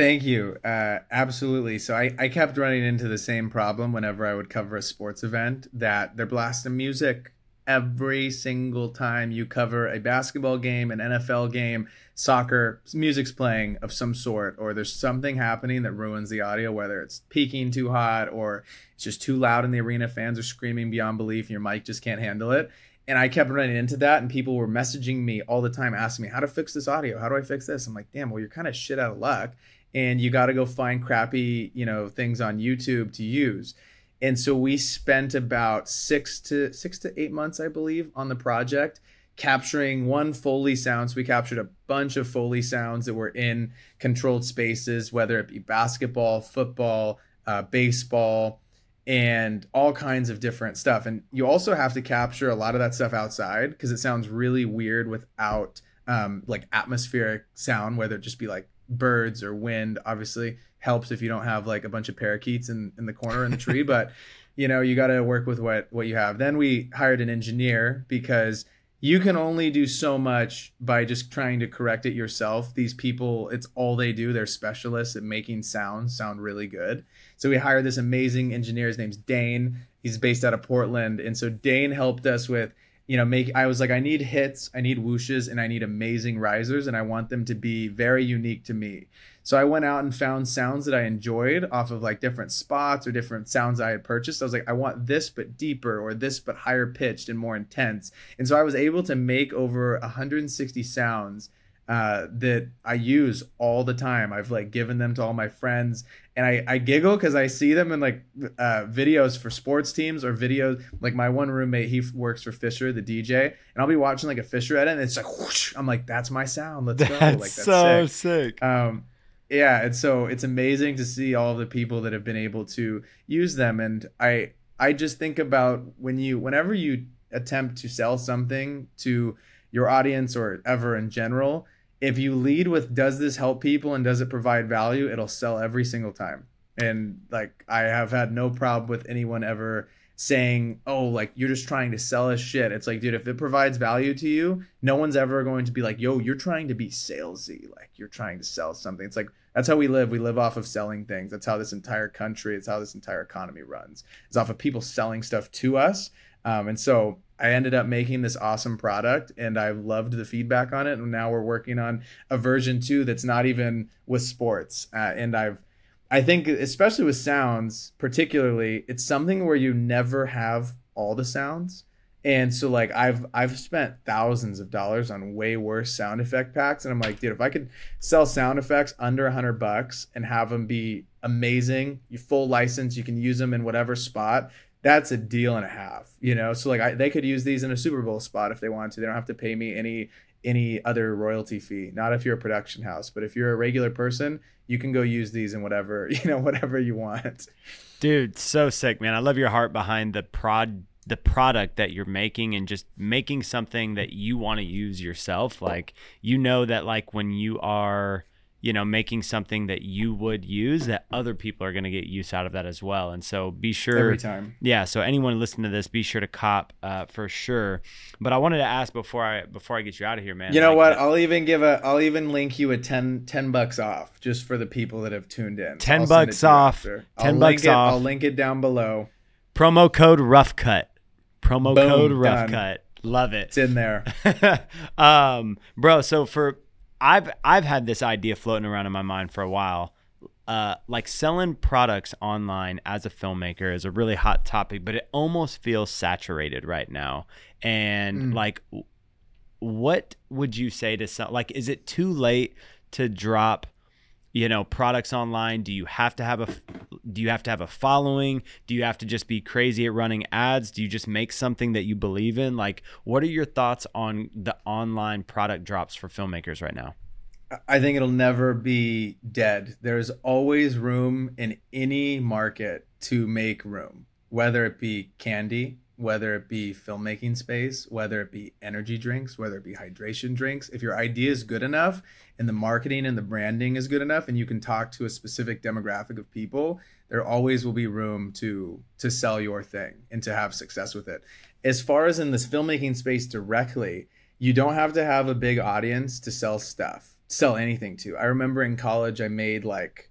Speaker 1: Thank you. Uh, absolutely. So I, I kept running into the same problem whenever I would cover a sports event that they're blasting music every single time you cover a basketball game, an NFL game, soccer, music's playing of some sort, or there's something happening that ruins the audio, whether it's peaking too hot or it's just too loud in the arena, fans are screaming beyond belief, and your mic just can't handle it. And I kept running into that, and people were messaging me all the time, asking me how to fix this audio. How do I fix this? I'm like, damn, well, you're kind of shit out of luck and you got to go find crappy you know things on youtube to use. And so we spent about six to six to eight months i believe on the project capturing one foley sound so we captured a bunch of foley sounds that were in controlled spaces whether it be basketball football uh, baseball and all kinds of different stuff. And you also have to capture a lot of that stuff outside because it sounds really weird without um, like atmospheric sound whether it just be like birds or wind obviously helps if you don't have like a bunch of parakeets in, in the corner in the tree but (laughs) you know you got to work with what what you have. Then we hired an engineer because you can only do so much by just trying to correct it yourself. These people it's all they do. They're specialists at making sounds sound really good. So we hired this amazing engineer. His name's dane. He's based out of portland. And so dane helped us with you know, make I was like, I need hits, I need whooshes, and I need amazing risers, and I want them to be very unique to me. So I went out and found sounds that I enjoyed off of like different spots or different sounds I had purchased. I was like, I want this but deeper or this but higher pitched and more intense. And so I was able to make over 160 sounds uh, that I use all the time. I've like given them to all my friends, and I, I giggle because I see them in like uh, videos for sports teams or videos. Like my one roommate, he works for Fisher, the DJ, and I'll be watching like a Fisher edit, and it's like whoosh. I'm like, that's my sound. Let's go. Like that's,
Speaker 2: so
Speaker 1: sick.
Speaker 2: sick,
Speaker 1: Um, yeah, and so it's amazing to see all the people that have been able to use them, and I I just think about when you whenever you attempt to sell something to your audience or ever in general if you lead with does this help people and does it provide value? It'll sell every single time. And like i have had no problem with anyone ever saying oh like you're just trying to sell us shit. It's like dude if it provides value to you no one's ever going to be like yo you're trying to be salesy. Like you're trying to sell something. It's like that's how we live. We live off of selling things. That's how this entire country it's how this entire economy runs. It's off of people selling stuff to us um, and so I ended up making this awesome product and I loved the feedback on it. And now we're working on a version two that's not even with sports. Uh, and I've, I think, especially with sounds, particularly, it's something where you never have all the sounds. And so like I've I've spent thousands of dollars on way worse sound effect packs, and I'm like, dude, if I could sell sound effects under a hundred bucks and have them be amazing, you full license, you can use them in whatever spot that's a deal and a half, you know. So like I, they could use these in a Super Bowl spot if they wanted to. They don't have to pay me any any other royalty fee. Not if you're a production house, but if you're a regular person, you can go use these in whatever (laughs) you know whatever you want.
Speaker 2: dude. So sick, man. I love your heart behind the prod the product that you're making and just making something that you want to use yourself like you know that like when you are you know making something that you would use that other people are going to get use out of that as well. And so be sure
Speaker 1: every time.
Speaker 2: Yeah so anyone listening to this be sure to cop uh, for sure. But i wanted to ask before i before i get you out of here man
Speaker 1: you know
Speaker 2: like,
Speaker 1: what? i'll even give a i'll even link you a 10 10 bucks off just for the people that have tuned in.
Speaker 2: 10
Speaker 1: I'll
Speaker 2: bucks off. 10 bucks
Speaker 1: it,
Speaker 2: off.
Speaker 1: i'll link it down below.
Speaker 2: Promo code rough cut. Promo
Speaker 1: Boom,
Speaker 2: code rough
Speaker 1: done.
Speaker 2: cut. Love it.
Speaker 1: It's in there. (laughs)
Speaker 2: Um, bro, so for I've I've had this idea floating around in my mind for a while. Uh, like selling products online as a filmmaker is a really hot topic, but it almost feels saturated right now. And
Speaker 1: Mm.
Speaker 2: like, what would you say to sell? Like, is it too late to drop? You know products online? Do you have to have a do you have to have a following? Do you have to just be crazy at running ads? Do you just make something that you believe in? Like what are your thoughts on the online product drops for filmmakers right now?
Speaker 1: I think it'll never be dead. There's always room in any market to make room, whether it be candy, whether it be filmmaking space, whether it be energy drinks, whether it be hydration drinks. If your idea is good enough and the marketing and the branding is good enough and you can talk to a specific demographic of people, there always will be room to to sell your thing and to have success with it. As far as in this filmmaking space directly, you don't have to have a big audience to sell stuff sell anything to i remember in college i made like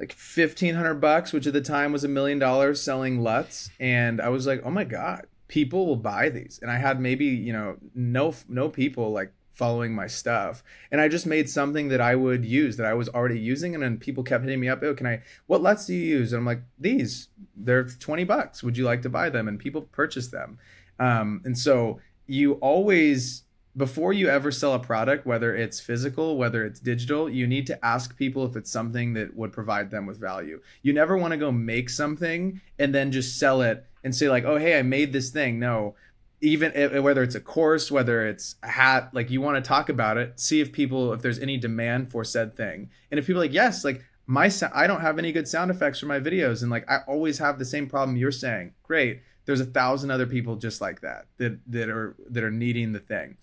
Speaker 1: like 1500 bucks which at the time was a million dollars selling luts. And i was like oh my god people will buy these. And i had maybe you know no no people like following my stuff. And i just made something that i would use that i was already using. And then people kept hitting me up oh can i what luts do you use? And i'm like these they're 20 bucks. Would you like to buy them? And people purchase them. Um, and so you always before you ever sell a product whether it's physical whether it's digital you need to ask people if it's something that would provide them with value. You never want to go make something and then just sell it and say like oh hey i made this thing. No. Even if, whether it's a course whether it's a hat like you want to talk about it see if people if there's any demand for said thing. And if people like yes like my i don't have any good sound effects for my videos and like i always have the same problem you're saying. Great. There's a thousand other people just like that that that are that are needing the thing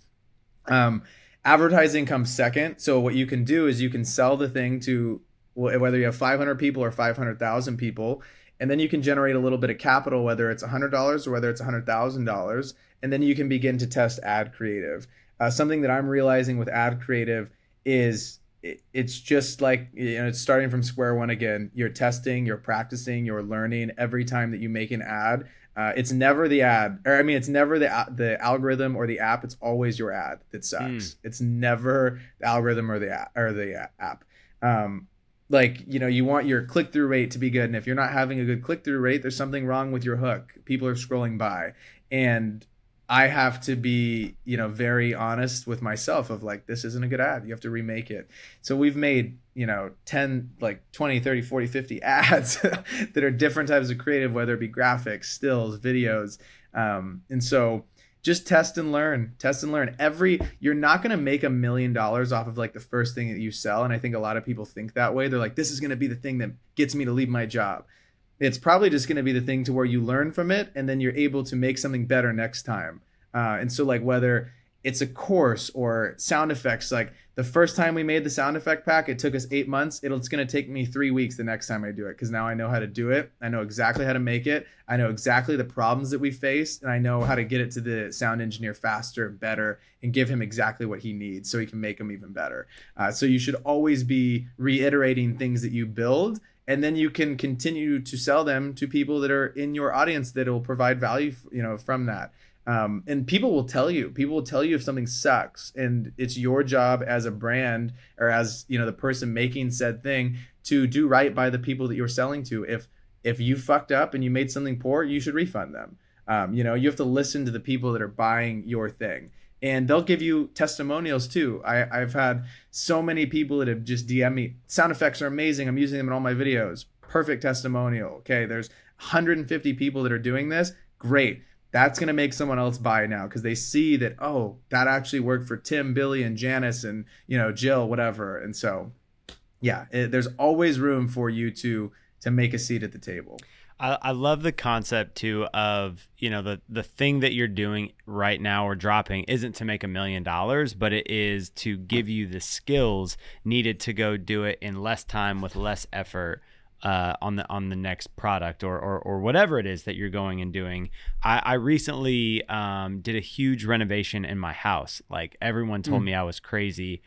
Speaker 1: um, advertising comes second. So what you can do is you can sell the thing to whether you have 500 people or 500,000 people, and then you can generate a little bit of capital, whether it's $100 or whether it's $100,000, and then you can begin to test ad creative. Uh, something that I'm realizing with ad creative is it's just like you know it's starting from square one again. You're testing, you're practicing, you're learning every time that you make an ad. Uh, it's never the ad, or I mean, it's never the the algorithm or the app. It's always your ad that sucks. It's never the algorithm or the app or the app. Um, like you know, you want your click through rate to be good, and if you're not having a good click through rate, there's something wrong with your hook. People are scrolling by, and I have to be, you know, very honest with myself of like, this isn't a good ad. You have to remake it. So we've made, you know, 10, like 20, 30, 40, 50 (laughs) ads that are different types of creative, whether it be graphics, stills, videos. Um, and so just test and learn, test and learn. Every, you're not going to make a million dollars off of like the first thing that you sell. And I think a lot of people think that way. They're like, this is going to be the thing that gets me to leave my job it's probably just going to be the thing to where you learn from it and then you're able to make something better next time. Uh, and so like whether it's a course or sound effects like the first time we made the sound effect pack it took us eight months. It'll, it's going to take me three weeks the next time i do it because now i know how to do it. I know exactly how to make it. I know exactly the problems that we face and i know how to get it to the sound engineer faster better and give him exactly what he needs so he can make them even better. Uh, so you should always be reiterating things that you build and then you can continue to sell them to people that are in your audience that will provide value you know from that. Um, and people will tell you people will tell you if something sucks and it's your job as a brand or as you know the person making said thing to do right by the people that you're selling to. If if you fucked up and you made something poor you should refund them. Um, you know you have to listen to the people that are buying your thing and they'll give you testimonials too. I, I've had so many people that have just DM me. Sound effects are amazing. I'm using them in all my videos. Perfect testimonial. Okay, there's 150 people that are doing this. Great. That's gonna make someone else buy now because they see that oh that actually worked for Tim, Billy, and Janice, and you know Jill, whatever. And so, yeah, it, there's always room for you to to make a seat at the table.
Speaker 2: I, I love the concept too of you know the the thing that you're doing right now or dropping isn't to make a million dollars, but it is to give you the skills needed to go do it in less time with less effort. Uh, on the on the next product or, or or whatever it is that you're going and doing. I, I recently um, did a huge renovation in my house. Like everyone told mm. me I was crazy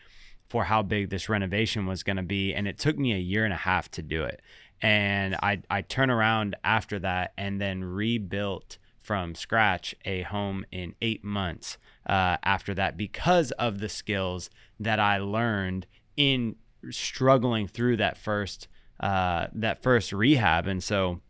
Speaker 2: for how big this renovation was going to be, and it took me a year and a half to do it and I I turn around after that and then rebuilt from scratch a home in eight months uh, after that because of the skills that I learned in struggling through that first uh, that first rehab. And so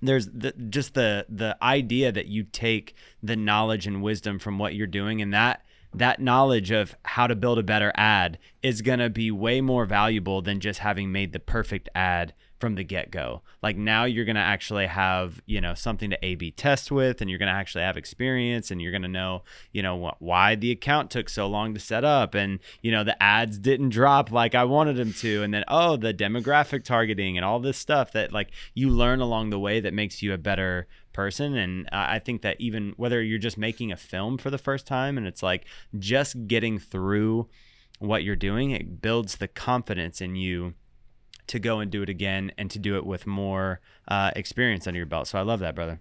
Speaker 2: there's the, just the the idea that you take the knowledge and wisdom from what you're doing and that that knowledge of how to build a better ad is going to be way more valuable than just having made the perfect ad from the get go. Like now you're going to actually have, you know, something to A B test with and you're going to actually have experience and you're going to know, you know, wh- why the account took so long to set up and, you know, the ads didn't drop like I wanted them to. And then, oh, the demographic targeting and all this stuff that like you learn along the way that makes you a better person. And I think that even whether you're just making a film for the first time and it's like just getting through what you're doing, it builds the confidence in you to go and do it again and to do it with more uh, experience under your belt. So I love that, brother.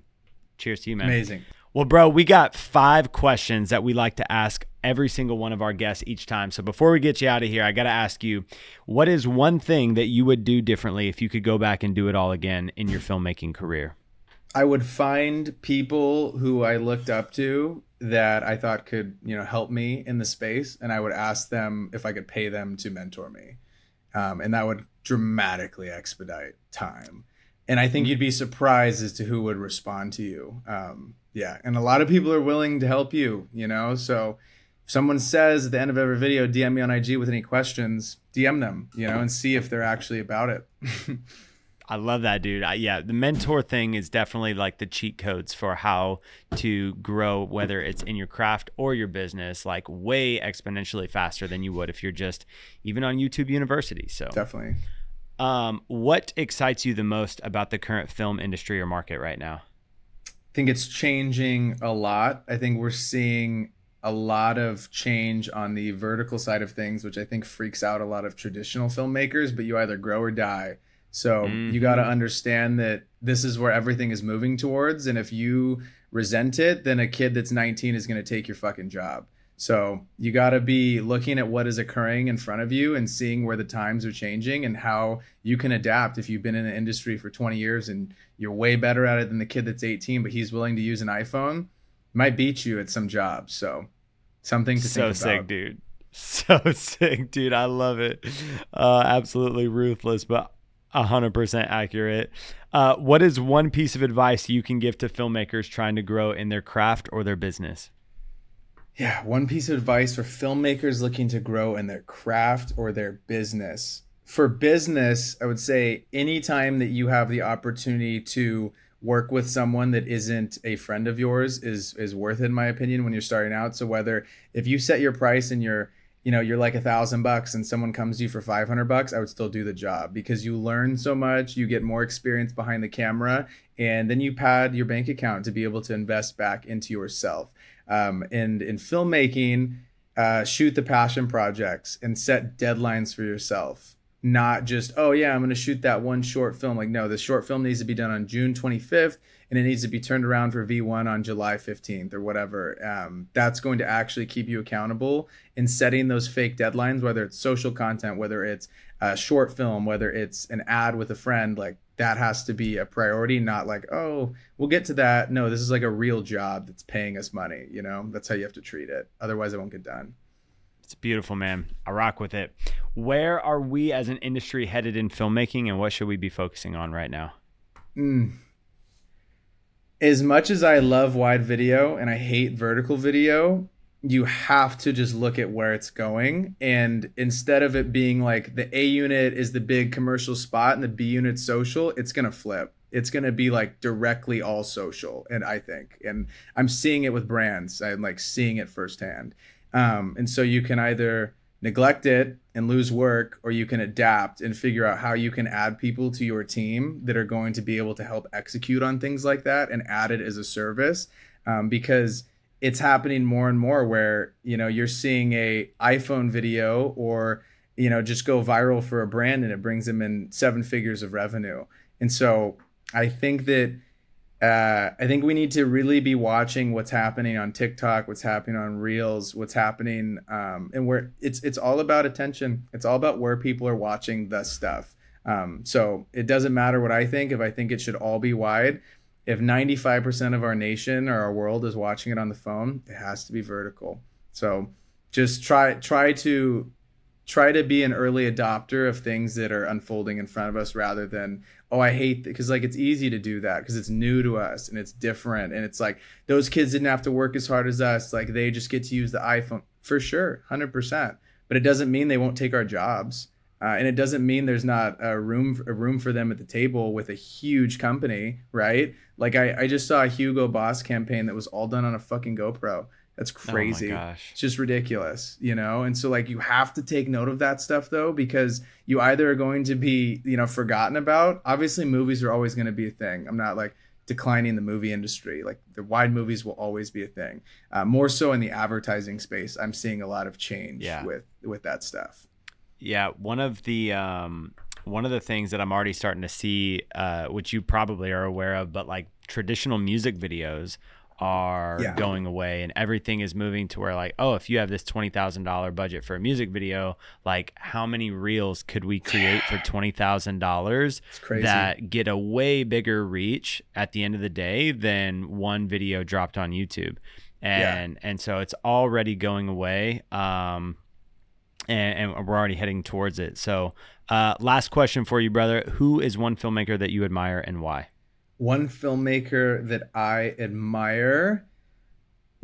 Speaker 2: Cheers to you, man.
Speaker 1: Amazing.
Speaker 2: Well, bro, we got five questions that we like to ask every single one of our guests each time. So before we get you out of here, I got to ask you what is one thing that you would do differently if you could go back and do it all again in your filmmaking career?
Speaker 1: I would find people who I looked up to that I thought could, you know, help me in the space and I would ask them if I could pay them to mentor me. Um, and that would dramatically expedite time. And I think mm-hmm. you'd be surprised as to who would respond to you. Um, yeah, and a lot of people are willing to help you. You know, so if someone says at the end of every video, DM me on IG with any questions, DM them. You know, and see if they're actually about it. (laughs)
Speaker 2: I love that, dude. I, yeah, the mentor thing is definitely like the cheat codes for how to grow, whether it's in your craft or your business, like way exponentially faster than you would if you're just even on YouTube University. So
Speaker 1: definitely.
Speaker 2: Um, what excites you the most about the current film industry or market right now?
Speaker 1: I think it's changing a lot. I think we're seeing a lot of change on the vertical side of things, which I think freaks out a lot of traditional filmmakers, but you either grow or die so mm-hmm. you got to understand that this is where everything is moving towards. And if you resent it, then a kid that's 19 is going to take your fucking job. So you got to be looking at what is occurring in front of you and seeing where the times are changing and how you can adapt. If you've been in the industry for 20 years and you're way better at it than the kid that's 18, but he's willing to use an iPhone, might beat you at some jobs. So something to
Speaker 2: so
Speaker 1: think about.
Speaker 2: So sick, dude. (laughs) So sick, dude. I love it. Uh, absolutely ruthless, but 100% accurate. Uh, what is one piece of advice you can give to filmmakers trying to grow in their craft or their business?
Speaker 1: Yeah, one piece of advice for filmmakers looking to grow in their craft or their business. For business, I would say anytime that you have the opportunity to work with someone that isn't a friend of yours is is worth it in my opinion when you're starting out. So whether if you set your price and you're you know you're like a thousand bucks and someone comes to you for 500 bucks i would still do the job because you learn so much you get more experience behind the camera and then you pad your bank account to be able to invest back into yourself. Um, and in filmmaking uh, shoot the passion projects and set deadlines for yourself not just oh yeah i'm going to shoot that one short film like no the short film needs to be done on june 25th and it needs to be turned around for V1 on July 15th or whatever. Um, that's going to actually keep you accountable in setting those fake deadlines, whether it's social content, whether it's a short film, whether it's an ad with a friend. Like that has to be a priority, not like, oh, we'll get to that. No, this is like a real job that's paying us money. You know, that's how you have to treat it. Otherwise, it won't get done.
Speaker 2: It's beautiful, man. I rock with it. Where are we as an industry headed in filmmaking, and what should we be focusing on right now?
Speaker 1: Mm, as much as I love wide video and I hate vertical video, you have to just look at where it's going. And instead of it being like the A unit is the big commercial spot and the B unit social, it's going to flip. It's going to be like directly all social. And I think, and I'm seeing it with brands, I'm like seeing it firsthand. Um, and so you can either neglect it and lose work, or you can adapt and figure out how you can add people to your team that are going to be able to help execute on things like that and add it as a service. Um, because it's happening more and more where you know you're seeing a iPhone video or you know just go viral for a brand and it brings them in seven figures of revenue. And so I think that uh, I think we need to really be watching what's happening on TikTok, what's happening on Reels, what's happening, um, and where it's it's all about attention. It's all about where people are watching the stuff. Um, so it doesn't matter what I think. If I think it should all be wide, if 95% of our nation or our world is watching it on the phone, it has to be vertical. So just try try to try to be an early adopter of things that are unfolding in front of us rather than oh i hate because like it's easy to do that because it's new to us and it's different and it's like those kids didn't have to work as hard as us like they just get to use the iphone. For sure 100% but it doesn't mean they won't take our jobs uh, and it doesn't mean there's not a room a room for them at the table with a huge company right? Like i, I just saw a hugo boss campaign that was all done on a fucking gopro that's
Speaker 2: Oh
Speaker 1: crazy.
Speaker 2: my gosh.
Speaker 1: It's just ridiculous, you know? And so like you have to take note of that stuff though because you either are going to be, you know, forgotten about. Obviously movies are always going to be a thing. I'm not like declining the movie industry. Like the wide movies will always be a thing. Uh, more so in the advertising space, I'm seeing a lot of change
Speaker 2: Yeah.
Speaker 1: with with that stuff.
Speaker 2: Yeah, one of the um, one of the things that I'm already starting to see, uh, which you probably are aware of, but like traditional music videos are
Speaker 1: Yeah.
Speaker 2: going away, and everything is moving to where like, oh, if you have this twenty thousand dollar budget for a music video, like how many reels could we create for (sighs) twenty thousand dollars that get a way bigger reach at the end of the day than one video dropped on YouTube, and and so it's already going away. Um, and, and we're already heading towards it. So, uh, last question for you, brother: Who is one filmmaker that you admire and why?
Speaker 1: One filmmaker that I admire,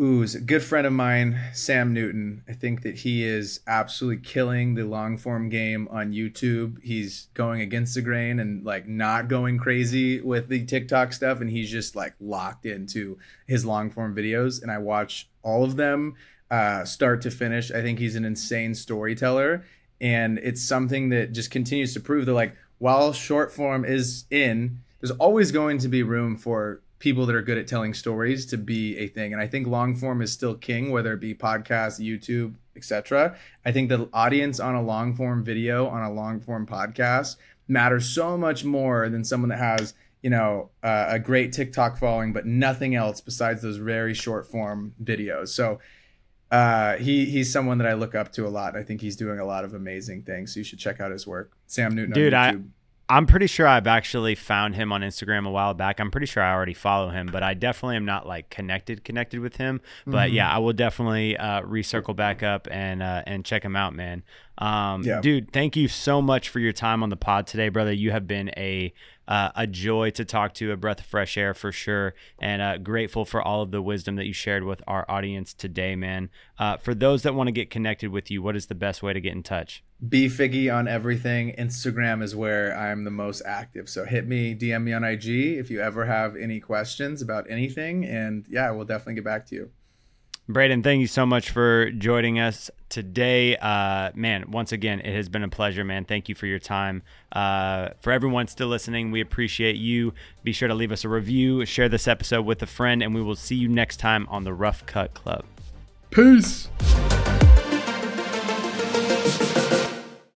Speaker 1: ooh, is a good friend of mine, Sam Newton. I think that he is absolutely killing the long form game on YouTube. He's going against the grain and like not going crazy with the TikTok stuff, and he's just like locked into his long form videos. And I watch all of them, uh, start to finish. I think he's an insane storyteller, and it's something that just continues to prove that like while short form is in there's always going to be room for people that are good at telling stories to be a thing and i think long form is still king whether it be podcast youtube etc i think the audience on a long form video on a long form podcast matters so much more than someone that has you know uh, a great tiktok following but nothing else besides those very short form videos so uh, he he's someone that I look up to a lot. I think he's doing a lot of amazing things. So you should check out his work. Sam Newton
Speaker 2: Dude,
Speaker 1: on
Speaker 2: I-
Speaker 1: YouTube.
Speaker 2: I'm pretty sure I've actually found him on Instagram a while back. I'm pretty sure I already follow him, but I definitely am not like connected connected with him. But
Speaker 1: Mm-hmm.
Speaker 2: yeah, I will definitely uh, recircle back up and uh, and check him out, man. Um,
Speaker 1: Yeah.
Speaker 2: Dude, thank you so much for your time on the pod today, brother. You have been a uh, a joy to talk to, a breath of fresh air for sure, and uh, grateful for all of the wisdom that you shared with our audience today, man. Uh, for those that want to get connected with you, what is the best way to get in touch?
Speaker 1: B. Figgy on everything. Instagram is where I'm the most active. So hit me, DM me on IG if you ever have any questions about anything. And yeah, we'll definitely get back to you.
Speaker 2: Brayden, thank you so much for joining us today. Uh, man, once again, it has been a pleasure, man. Thank you for your time. Uh, for everyone still listening, we appreciate you. Be sure to leave us a review, share this episode with a friend, and we will see you next time on the Rough Cut Club.
Speaker 1: Peace.